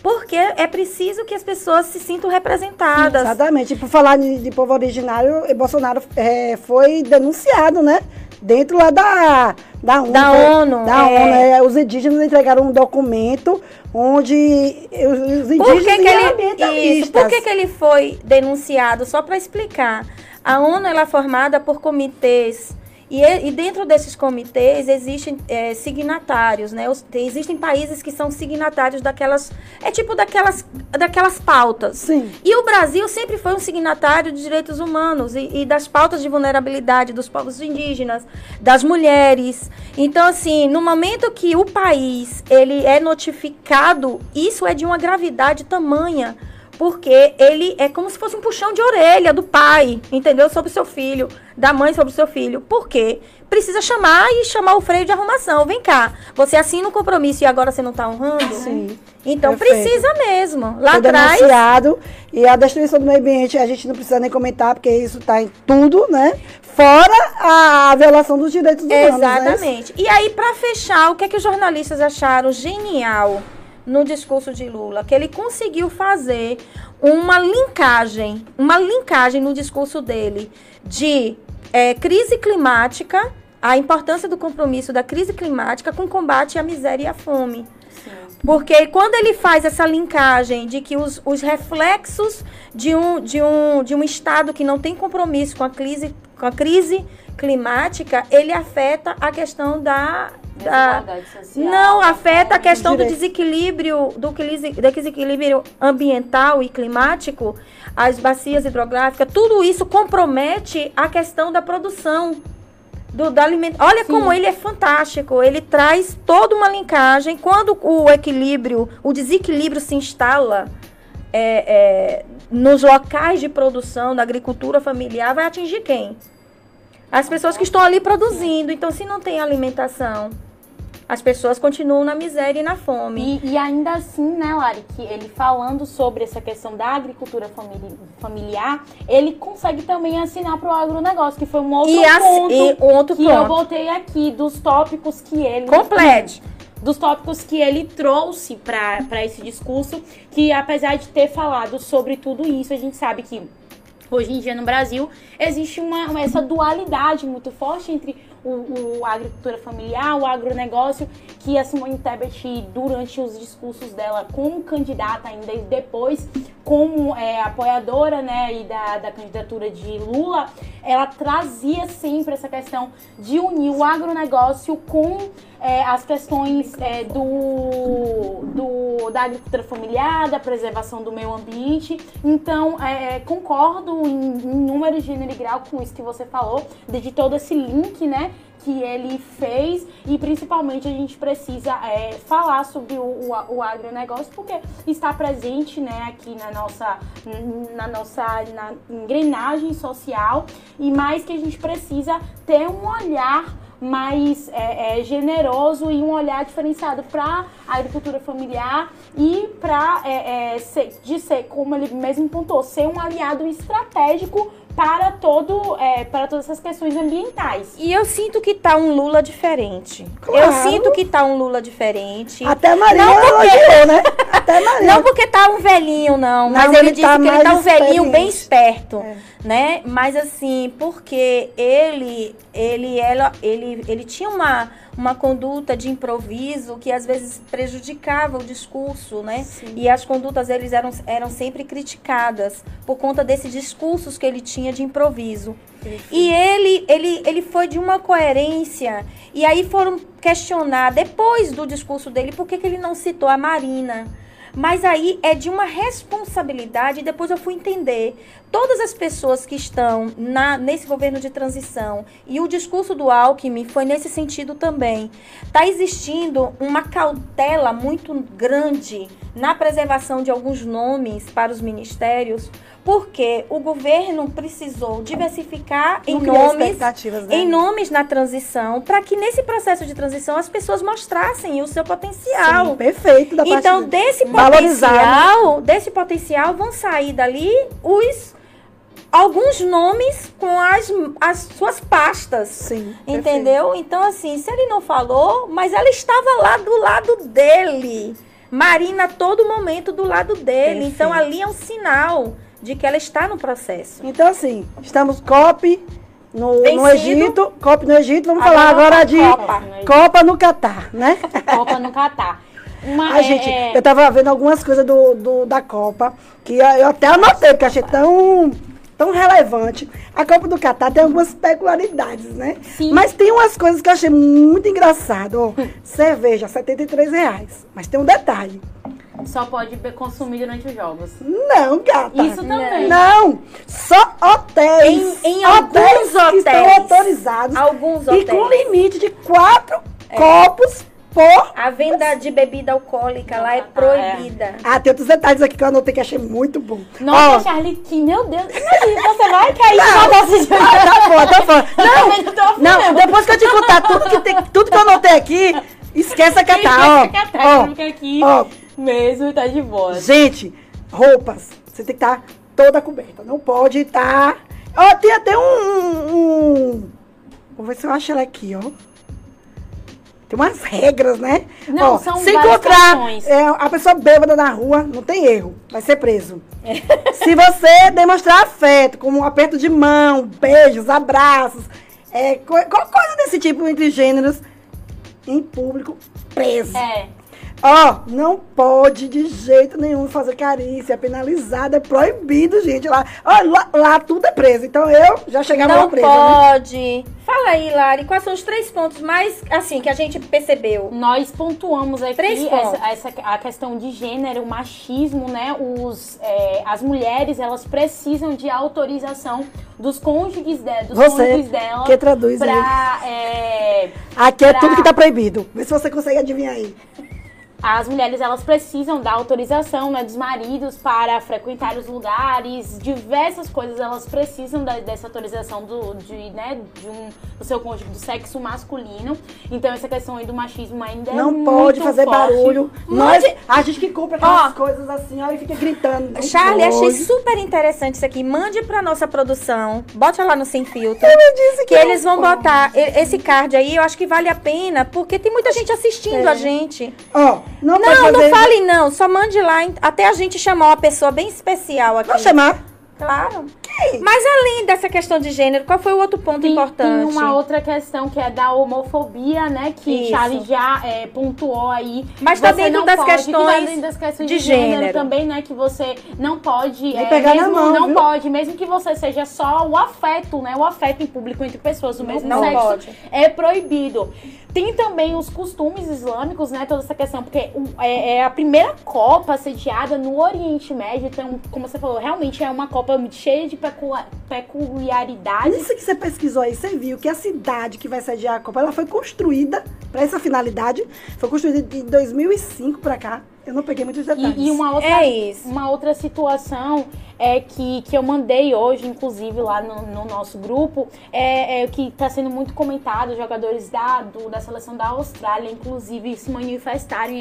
Porque é preciso que as pessoas se sintam representadas. Exatamente. E por falar de, de povo originário, Bolsonaro eh, foi denunciado, né? Dentro lá da, da ONU. Da Foi- ONU, Da é. ONU. eh, Os indígenas entregaram um documento onde os, indígenas Por que, que ele, isso, por que, que ele foi denunciado? Só para explicar. A ONU ela é formada por comitês. E, e dentro desses comitês existem eh, signatários, né? Os- tem- existem países que são signatários daquelas. É tipo daquelas, daquelas pautas. Sim. E o Brasil sempre foi um signatário de direitos humanos e, e das pautas de vulnerabilidade dos povos indígenas, das mulheres. Então, assim, no momento que o país ele é notificado, isso é de uma gravidade tamanha. Porque ele é como se fosse um puxão de orelha do pai, entendeu? Sobre o seu filho, da mãe sobre o seu filho. Por quê? Precisa chamar e chamar o freio de arrumação. Vem cá, você assina um compromisso e agora você não está honrando? Sim. Então Perfeito. precisa mesmo. Lá Foi atrás. denunciado. E a destruição do meio ambiente a gente não precisa nem comentar, porque isso está em tudo, né? Fora a violação dos direitos humanos. né? Exatamente. E aí, para fechar, o que é que os jornalistas acharam genial no discurso de Lula? Que ele conseguiu fazer uma linkagem, uma linkagem no discurso dele de eh, crise climática, a importância do compromisso da crise climática com combate à miséria e à fome. Porque quando ele faz essa linkagem de que os, os reflexos de um, de, um, de um Estado que não tem compromisso com a crise, com a crise climática, ele afeta a questão da. Da Desigualdade social, não, da afeta a questão do desequilíbrio, do desequilíbrio ambiental e climático, as bacias hidrográficas, tudo isso compromete a questão da produção do, da alimento. Olha como ele é fantástico. Ele traz toda uma linkagem. Quando o equilíbrio, o desequilíbrio se instala é, é, nos locais de produção da agricultura familiar, vai atingir quem? As pessoas que estão ali produzindo. Então, se não tem alimentação, as pessoas continuam na miséria e na fome. E, e ainda assim, né, Lari, que ele falando sobre essa questão da agricultura famili- familiar, ele consegue também assinar para o agronegócio, que foi um outro E, ponto e outro que eu ponto. voltei aqui, dos tópicos que ele... Complete. Dos tópicos que ele trouxe para esse discurso, que apesar de ter falado sobre tudo isso, a gente sabe que hoje em dia no Brasil existe uma- essa dualidade muito forte entre o, o- a agricultura familiar, o agronegócio, que a Simone Tebet, durante os discursos dela como candidata ainda e depois como é, apoiadora né, e da, da candidatura de Lula, ela trazia sempre essa questão de unir o agronegócio com é, as questões é, do, do- da agricultura familiar, da preservação do meio ambiente. Então, é, concordo em, em número, gênero e grau com isso que você falou, de, de todo esse link, né? Que ele fez e principalmente a gente precisa é, falar sobre o, o, o agronegócio porque está presente né, aqui na nossa, na nossa na engrenagem social e mais que a gente precisa ter um olhar mais é, é, generoso e um olhar diferenciado para a agricultura familiar e para é, é, de ser, como ele mesmo pontuou, ser um aliado estratégico para todo é, para todas essas questões ambientais. E eu sinto que tá um Lula diferente. Claro. Eu sinto que tá um Lula diferente. Até Maria Não, porque- elogiou, né? Até Maria. Não porque tá um velhinho, não. Mas Não, ele, ele disse tá que ele tá um velhinho bem esperto, né? Mas assim, porque ele, ele, ela, ele, ele tinha uma, uma conduta de improviso que às vezes prejudicava o discurso, né? E as condutas deles eram, eram sempre criticadas por conta desses discursos que ele tinha de improviso. E ele, ele, ele foi de uma coerência. E aí foram questionar, depois do discurso dele, por que, que ele não citou a Marina. Mas aí é de uma responsabilidade, depois eu fui entender. Todas as pessoas que estão na, nesse governo de transição, e o discurso do Alckmin foi nesse sentido também. Está existindo uma cautela muito grande na preservação de alguns nomes para os ministérios, porque o governo precisou diversificar em nomes, né? em nomes na transição, para que nesse processo de transição as pessoas mostrassem o seu potencial. Sim, perfeito da parte Então, dele. desse né? potencial, desse potencial vão sair dali os alguns nomes com as, as suas pastas. Sim, Entendeu? Então, assim, se ele não falou, mas ela estava lá do lado dele. Marina, todo momento do lado dele. Perfeito. Então, ali é um sinal de que ela está no processo. Então, assim, estamos COP no, no. Egito, COP no Egito, vamos Agora falar agora Copa. de Copa. Copa no Catar, né? Copa no Catar. Uma, Ai, é- gente, é- eu tava vendo algumas coisas do, do- da Copa, que eu até anotei, porque achei tão, tão relevante. A Copa do Catar tem algumas peculiaridades, né? Sim. Mas tem umas coisas que eu achei muito engraçado. Ó, cerveja, 73 reais. Mas tem um detalhe. só pode consumir durante os jogos. Não, gata. Isso também. Não, só hotéis. Em- em alguns que estão hotéis. autorizados. Alguns E hotéis. com limite de quatro copos por... A venda de bebida alcoólica lá é Catar, proibida. Ah, tem outros detalhes aqui que eu anotei que achei muito bom. Nossa, Ó, Charlie, que meu Deus. Imagina, você vai cair só desse Ah, tá bom, tá bom. Não Não, não, depois que eu te contar tudo que, tem, tudo que eu anotei aqui, esquece a catar, ó. Catar, ó, fica aqui ó. mesmo, tá de boa. Gente, roupas, você tem que estar toda coberta. Não pode estar. Ó, tem até um, um- um- Vou ver se eu acho ela aqui, ó. Tem umas regras, né? Não, Ó, são Se encontrar questões. é, a pessoa bêbada na rua, não tem erro. Vai ser preso. se você demonstrar afeto, como um aperto de mão, beijos, abraços, é, co- qualquer coisa desse tipo entre gêneros, em público, preso. É. Ó, não pode de jeito nenhum fazer carícia, é penalizado, é proibido, gente. Lá, ó, lá, lá tudo é preso. Então eu já chegava lá Não presa, né? pode. Fala aí, Lari, quais são os três pontos mais, assim, que a gente percebeu? Nós pontuamos aqui Três pontos. essa, essa- a questão de gênero, o machismo, né? Os, é, as mulheres, elas precisam de autorização dos cônjuges, de, dos Você, cônjuges dela que traduz aí. pra, é, Aqui é pra- tudo que tá proibido. Vê se você consegue adivinhar aí. As mulheres elas precisam da autorização né, dos maridos para frequentar os lugares, diversas coisas elas precisam da- dessa autorização do, de, né, de um, do seu cônjuge do sexo masculino. Então essa questão aí do machismo ainda é Não muito pode fazer forte. barulho. Nós, a gente que compra aquelas Ó. coisas assim, ó, e fica gritando. Não Charlie, pode. achei super interessante isso aqui. Mande pra nossa produção. Bote lá no Sem Filtro. Ela disse Que não eles vão pode. botar esse card aí, eu acho que vale a pena, porque tem muita gente assistindo É. a gente. Ó, não, Não, não fale não, só mande lá, até a gente chamar uma pessoa bem especial aqui. Vou chamar. Claro. Mas além dessa questão de gênero, qual foi o outro ponto Tem, importante? tem uma outra questão que é da homofobia, né? Que Isso. Charles já é, pontuou aí. Mas tá dentro não das pode, que tá questões dentro das questões de de, gênero, gênero. também, né? Que você não pode. É, pegar na mesmo, mão, não viu? pode, mesmo que você seja só o afeto, né? O afeto em público entre pessoas do mesmo não sexo pode. é proibido. Tem também os costumes islâmicos, né? Toda essa questão, porque o- é, é a primeira Copa sediada no Oriente Médio. Então, como você falou, realmente é uma Copa cheia de pecula- peculiaridades. Isso que você pesquisou aí, você viu que a cidade que vai sediar a Copa, ela foi construída para essa finalidade. Foi construída de 2005 para cá. Eu não peguei muitos detalhes. E, e uma outra, É isso. uma outra situação é que, que eu mandei hoje, inclusive, lá no, no nosso grupo, é, é que está sendo muito comentado, jogadores da, do- da seleção da Austrália, inclusive, se manifestaram,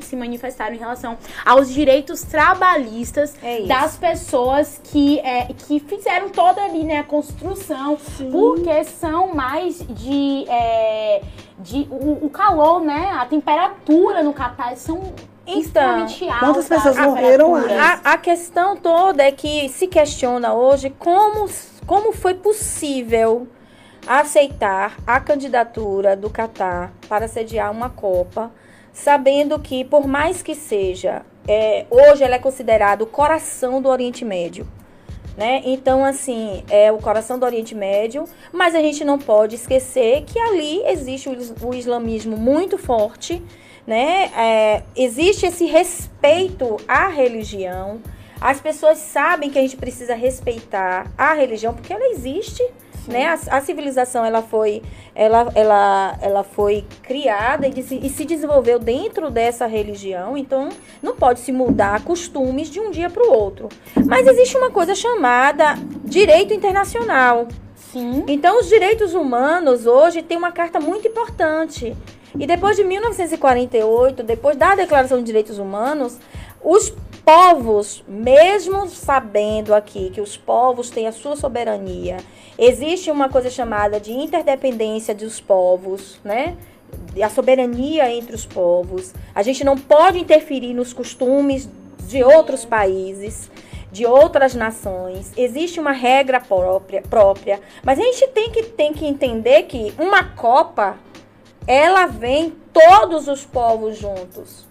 se manifestaram em relação aos direitos trabalhistas É das pessoas que, é, que fizeram toda ali, né, a construção, porque são mais de... é, de o, o calor, né, a temperatura no Catar são altas. quantas pessoas as morreram. A, a questão toda é que se questiona hoje como, como foi possível aceitar a candidatura do Catar para sediar uma Copa, sabendo que, por mais que seja, é, hoje ela é considerada o coração do Oriente Médio. Né? Então, assim, é o coração do Oriente Médio, mas a gente não pode esquecer que ali existe o, o islamismo muito forte, né? É, existe esse respeito à religião. As pessoas sabem que a gente precisa respeitar a religião porque ela existe, né? A, a civilização ela foi, ela, ela, ela foi criada e, se- e se desenvolveu dentro dessa religião. Então, não pode se mudar costumes de um dia para o outro. Mas existe uma coisa chamada direito internacional. Sim. Então, os direitos humanos hoje têm uma carta muito importante. E depois de 1948, depois da Declaração de Direitos Humanos, os povos, mesmo sabendo aqui que os povos têm a sua soberania, existe uma coisa chamada de interdependência dos povos, né? A soberania entre os povos. A gente não pode interferir nos costumes de outros países de outras nações, existe uma regra própria, própria, mas a gente tem que, tem que entender que uma Copa, ela vem todos os povos juntos.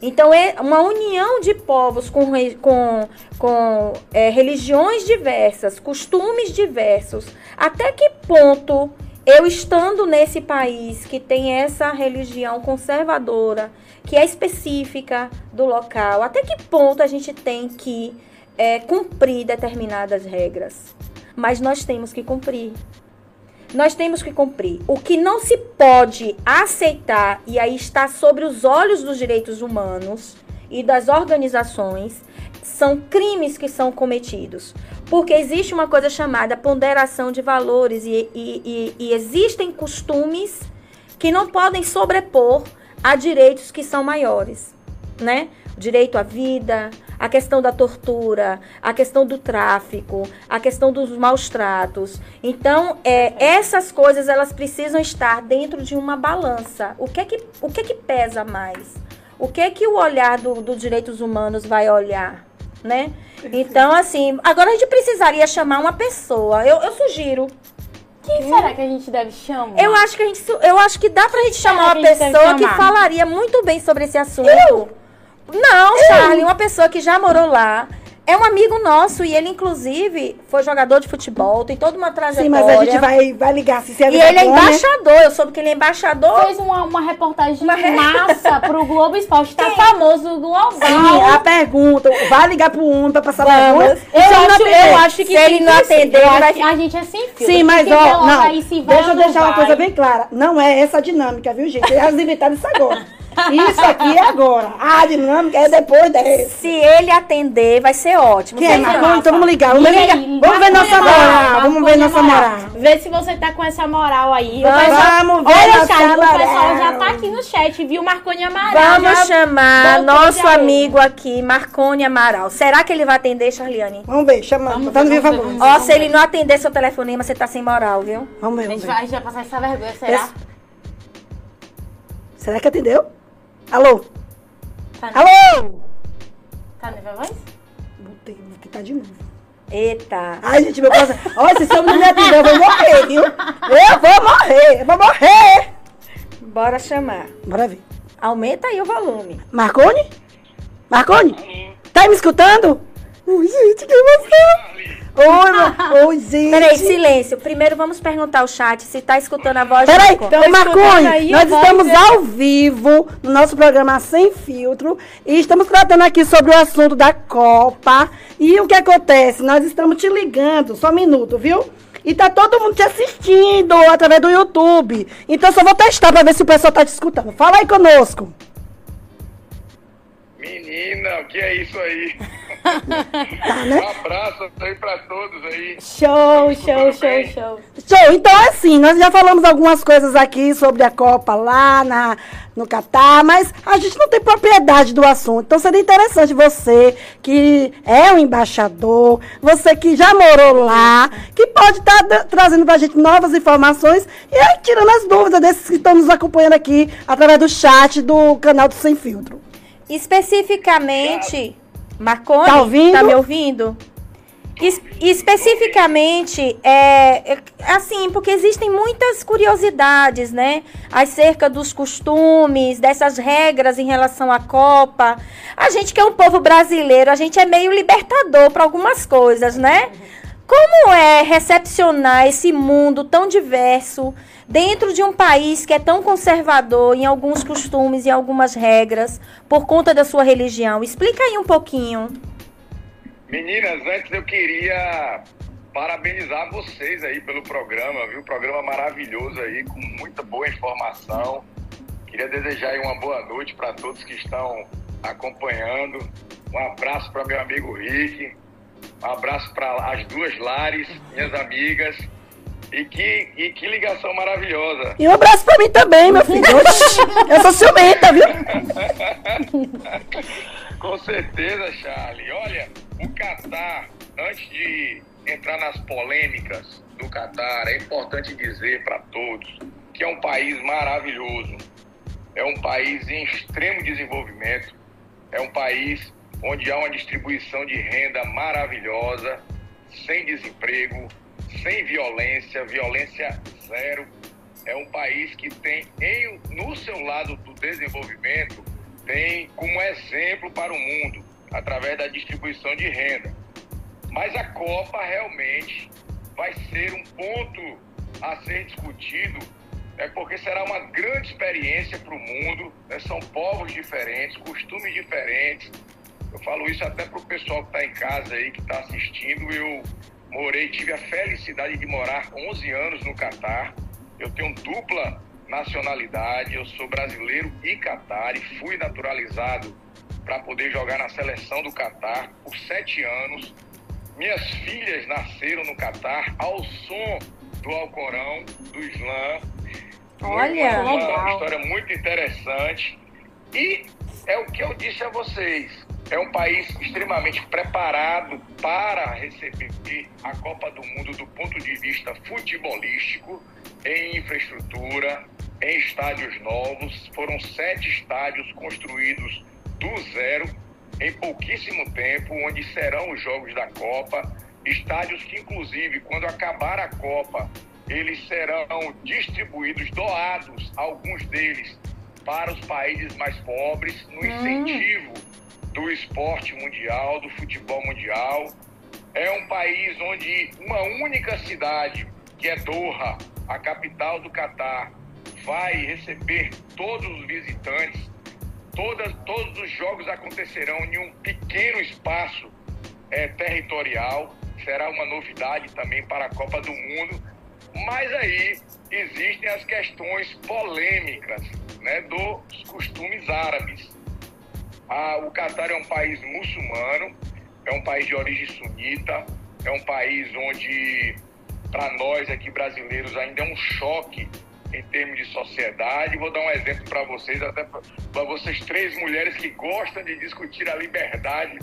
Então, é uma união de povos com, com, com é, religiões diversas, costumes diversos. Até que ponto eu estando nesse país que tem essa religião conservadora, que é específica do local, até que ponto a gente tem que é, cumprir determinadas regras? Mas nós temos que cumprir. Nós temos que cumprir. O que não se pode aceitar, e aí está sobre os olhos dos direitos humanos e das organizações, são crimes que são cometidos. Porque existe uma coisa chamada ponderação de valores e, e- e- e existem costumes que não podem sobrepor a direitos que são maiores, né? Direito à vida, a questão da tortura, a questão do tráfico, a questão dos maus tratos. Então, é, essas coisas elas precisam estar dentro de uma balança. O que é que, o que, é que pesa mais? O que é que o olhar do, dos direitos humanos vai olhar, né? Então, assim, agora a gente precisaria chamar uma pessoa. Eu, eu sugiro. Quem será que a gente deve chamar? Eu acho que a gente, eu acho que dá pra gente chamar uma pessoa que falaria muito bem sobre esse assunto. Não, Charlie, uma pessoa que já morou lá. É um amigo nosso e ele, inclusive, foi jogador de futebol, tem toda uma trajetória. Sim, mas a gente vai, vai ligar se você E ele é embaixador, eu soube que ele é embaixador. Fez uma, uma reportagem Uma massa pro Globo Esporte. Tá famoso global. Sim, a pergunta. Vai ligar pro homem pra passar? Vamos. Se Eu acho, eu acho que Se ele não atender, vai a gente é sem filtro. Sim, mas ó, não. Deixa eu deixar uma vai. coisa bem clara. Não é essa a dinâmica, viu, gente? Elas inventaram isso agora. Isso aqui é agora. A dinâmica é depois dessa. Se ele atender, vai ser ótimo. Quem é acham? Então vamos ligar. Vamos, Liga ligar. aí, vamos ver nossa moral. Vamos ver nossa moral. Vê se você tá com essa moral aí. Vamos, pessoal- vamos ver Olha, Charlie, o pessoal já tá aqui no chat, viu? Marconi Amaral. Vamos já chamar nosso amigo aqui, Marconi Amaral. Será que ele vai atender, Charliane? Vamos ver, chama. Vamos Tá no ver, vamos ver, Ó, se ele não atender seu telefonema, você tá sem moral, viu? Vamos ver, A vamos gente vai, passar essa vergonha, será? Será que atendeu? Alô? Tá, Alô? tá no Viva Voz? Botei, vou tentar de novo. Eita. Ai, gente, meu coração. Olha, se homem não me atender, eu vou morrer, viu? Eu vou morrer, eu vou morrer. Bora chamar. Bora ver. Aumenta aí o volume. Marconi? Marconi? Tá me escutando? Oi, gente, que emoção. Oi, ma- Oi, gente. Peraí, silêncio. Primeiro vamos perguntar ao chat se tá escutando a voz Peraí, do então, Marconi, aí nós estamos dele. ao vivo no nosso programa Sem Filtro e estamos tratando aqui sobre o assunto da Copa. E o que acontece? Nós estamos te ligando, só um minuto, viu? E tá todo mundo te assistindo através do YouTube. Então só vou testar pra ver se o pessoal tá te escutando. Fala aí conosco. Menina, o que é isso aí? Tá, né? Um abraço aí pra todos aí. Show, show, show, bem? show. Show, então é assim, nós já falamos algumas coisas aqui sobre a Copa lá na, no Catar, mas a gente não tem propriedade do assunto. Então seria interessante você que é um embaixador, você que já morou lá, que pode estar trazendo pra gente novas informações e aí tirando as dúvidas desses que estão nos acompanhando aqui através do chat do canal do Sem Filtro. Especificamente, Marconi, Tá ouvindo? Tá me ouvindo? Es- especificamente, é, é, assim, porque existem muitas curiosidades, né? Acerca dos costumes, dessas regras em relação à Copa. A gente que é um povo brasileiro, a gente é meio libertador para algumas coisas, né? Como é recepcionar esse mundo tão diverso dentro de um país que é tão conservador em alguns costumes e algumas regras por conta da sua religião? Explica aí um pouquinho. Meninas, antes eu queria parabenizar vocês aí pelo programa, viu? Programa maravilhoso aí, com muita boa informação. Queria desejar uma boa noite para todos que estão acompanhando. Um abraço para meu amigo Rick. Um abraço para as duas Lares, minhas amigas. E que, e que ligação maravilhosa. E um abraço pra mim também, meu filho. Eu sou ciumenta, viu? Com certeza, Charlie. Olha, o Catar, antes de entrar nas polêmicas do Catar, é importante dizer para todos que é um país maravilhoso. É um país em extremo desenvolvimento. É um país onde há uma distribuição de renda maravilhosa, sem desemprego, sem violência, violência zero. É um país que tem, em, no seu lado do desenvolvimento, tem como exemplo para o mundo, através da distribuição de renda. Mas a Copa realmente vai ser um ponto a ser discutido, é porque será uma grande experiência para o mundo. né? São povos diferentes, costumes diferentes. Eu falo isso até para o pessoal que está em casa aí, que está assistindo. Eu morei, tive a felicidade de morar 11 anos no Catar. Eu tenho dupla nacionalidade, eu sou brasileiro e Catar e fui naturalizado para poder jogar na seleção do Catar por sete anos. Minhas filhas nasceram no Catar ao som do Alcorão, do Islã. Olha, legal. uma história muito interessante. E é o que eu disse a vocês. É um país extremamente preparado para receber a Copa do Mundo do ponto de vista futebolístico, em infraestrutura, em estádios novos. Foram sete estádios construídos do zero em pouquíssimo tempo, onde serão os jogos da Copa. Estádios que, inclusive, quando acabar a Copa, eles serão distribuídos, doados, alguns deles, para os países mais pobres, no incentivo do esporte mundial, do futebol mundial. É um país onde uma única cidade, que é Doha, a capital do Catar, vai receber todos os visitantes. Todas, todos os jogos acontecerão em um pequeno espaço eh, territorial. Será uma novidade também para a Copa do Mundo. Mas aí existem as questões polêmicas né, dos costumes árabes. Ah, o Catar é um país muçulmano, é um país de origem sunita, é um país onde, para nós aqui brasileiros, ainda é um choque em termos de sociedade. Vou dar um exemplo para vocês, até para vocês três mulheres que gostam de discutir a liberdade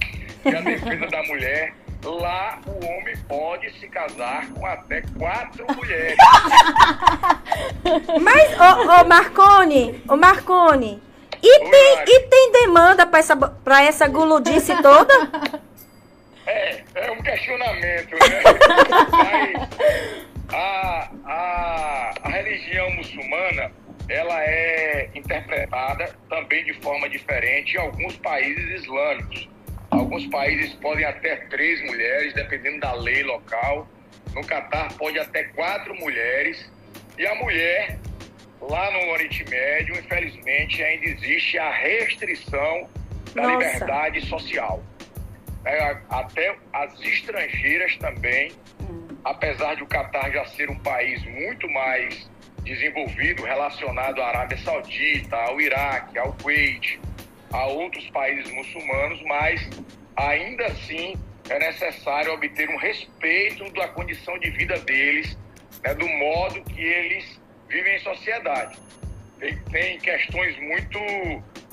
e a defesa da mulher. Lá o homem pode se casar com até quatro mulheres. Mas, ô, ô Marcone, ô Marcone, e tem, e tem demanda pra essa, pra essa guludice toda? É, é um questionamento, né? Mas a, a, a religião muçulmana, ela é interpretada também de forma diferente em alguns países islâmicos. Alguns países podem até três mulheres, dependendo da lei local. No Catar pode até quatro mulheres. E a mulher, lá no Oriente Médio, infelizmente, ainda existe a restrição da Nossa. liberdade social. É, até as estrangeiras também, apesar de o Catar já ser um país muito mais desenvolvido, relacionado à Arábia Saudita, ao Iraque, ao Kuwait, a outros países muçulmanos, mas ainda assim é necessário obter um respeito da condição de vida deles, né, do modo que eles vivem em sociedade. Tem, tem questões muito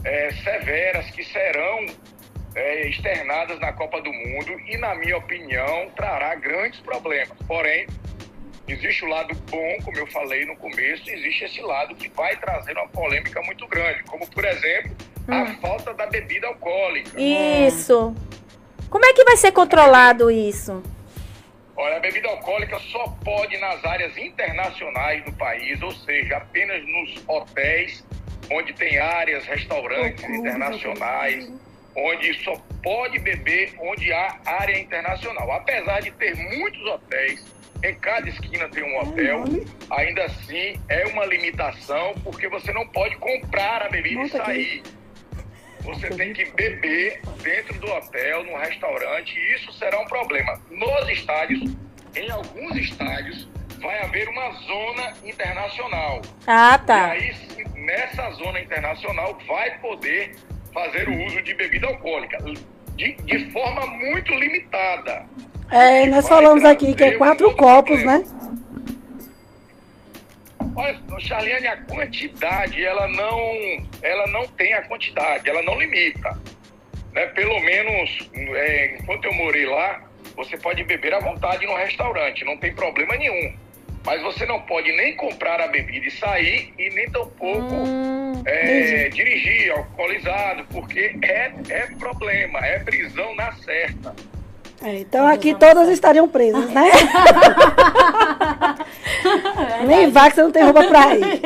é, severas que serão é, externadas na Copa do Mundo e, na minha opinião, trará grandes problemas. Porém, existe o lado bom, como eu falei no começo, existe esse lado que vai trazer uma polêmica muito grande, como, por exemplo, a falta da bebida alcoólica. Isso. Como é que vai ser controlado isso? Olha, a bebida alcoólica só pode nas áreas internacionais do país, ou seja, apenas nos hotéis, onde tem áreas, restaurantes internacionais, onde só pode beber onde há área internacional. Apesar de ter muitos hotéis, em cada esquina tem um hotel, ainda assim é uma limitação, porque você não pode comprar a bebida e sair. Você tem que beber dentro do hotel, no restaurante, e isso será um problema. Nos estádios, em alguns estádios, vai haver uma zona internacional. Ah, tá. E aí, nessa zona internacional, vai poder fazer o uso de bebida alcoólica, de, de forma muito limitada. É, nós falamos aqui que é quatro copos, né? Olha, Charliane, a quantidade, ela não, ela não tem a quantidade, ela não limita. Né? Pelo menos, é, enquanto eu morei lá, você pode beber à vontade no restaurante, não tem problema nenhum. Mas você não pode nem comprar a bebida e sair, e nem tampouco Hum, é, dirigir alcoolizado, porque é, é problema, é prisão na certa. É, então aqui todas estariam presas, né? Nem vá que você não tem roupa pra ir.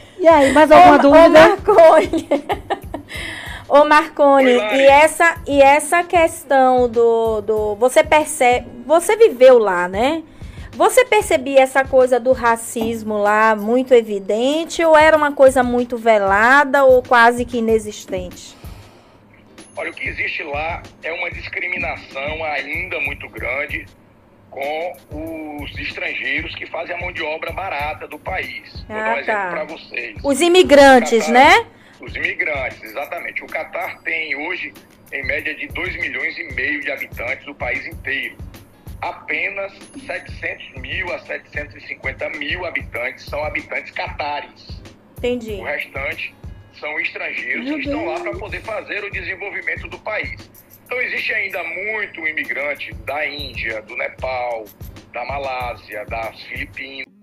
E aí, mais alguma Ô, ô dúvida? Marcone. Ô Marcone, Oi, Lari. e essa, e essa questão do, do. Você percebe. Você viveu lá, né? Você percebia essa coisa do racismo lá muito evidente ou era uma coisa muito velada ou quase que inexistente? Olha, o que existe lá é uma discriminação ainda muito grande com os estrangeiros que fazem a mão de obra barata do país. Vou Ah, dar um exemplo tá. para vocês. Os imigrantes, Catar- né? Os imigrantes, exatamente. O Catar tem hoje, em média, de 2 milhões e meio de habitantes do país inteiro. Apenas 700 mil a 750 mil habitantes são habitantes catares. Entendi. O restante são estrangeiros Meu que estão lá Deus. para poder fazer o desenvolvimento do país. Então existe ainda muito imigrante da Índia, do Nepal, da Malásia, das Filipinas.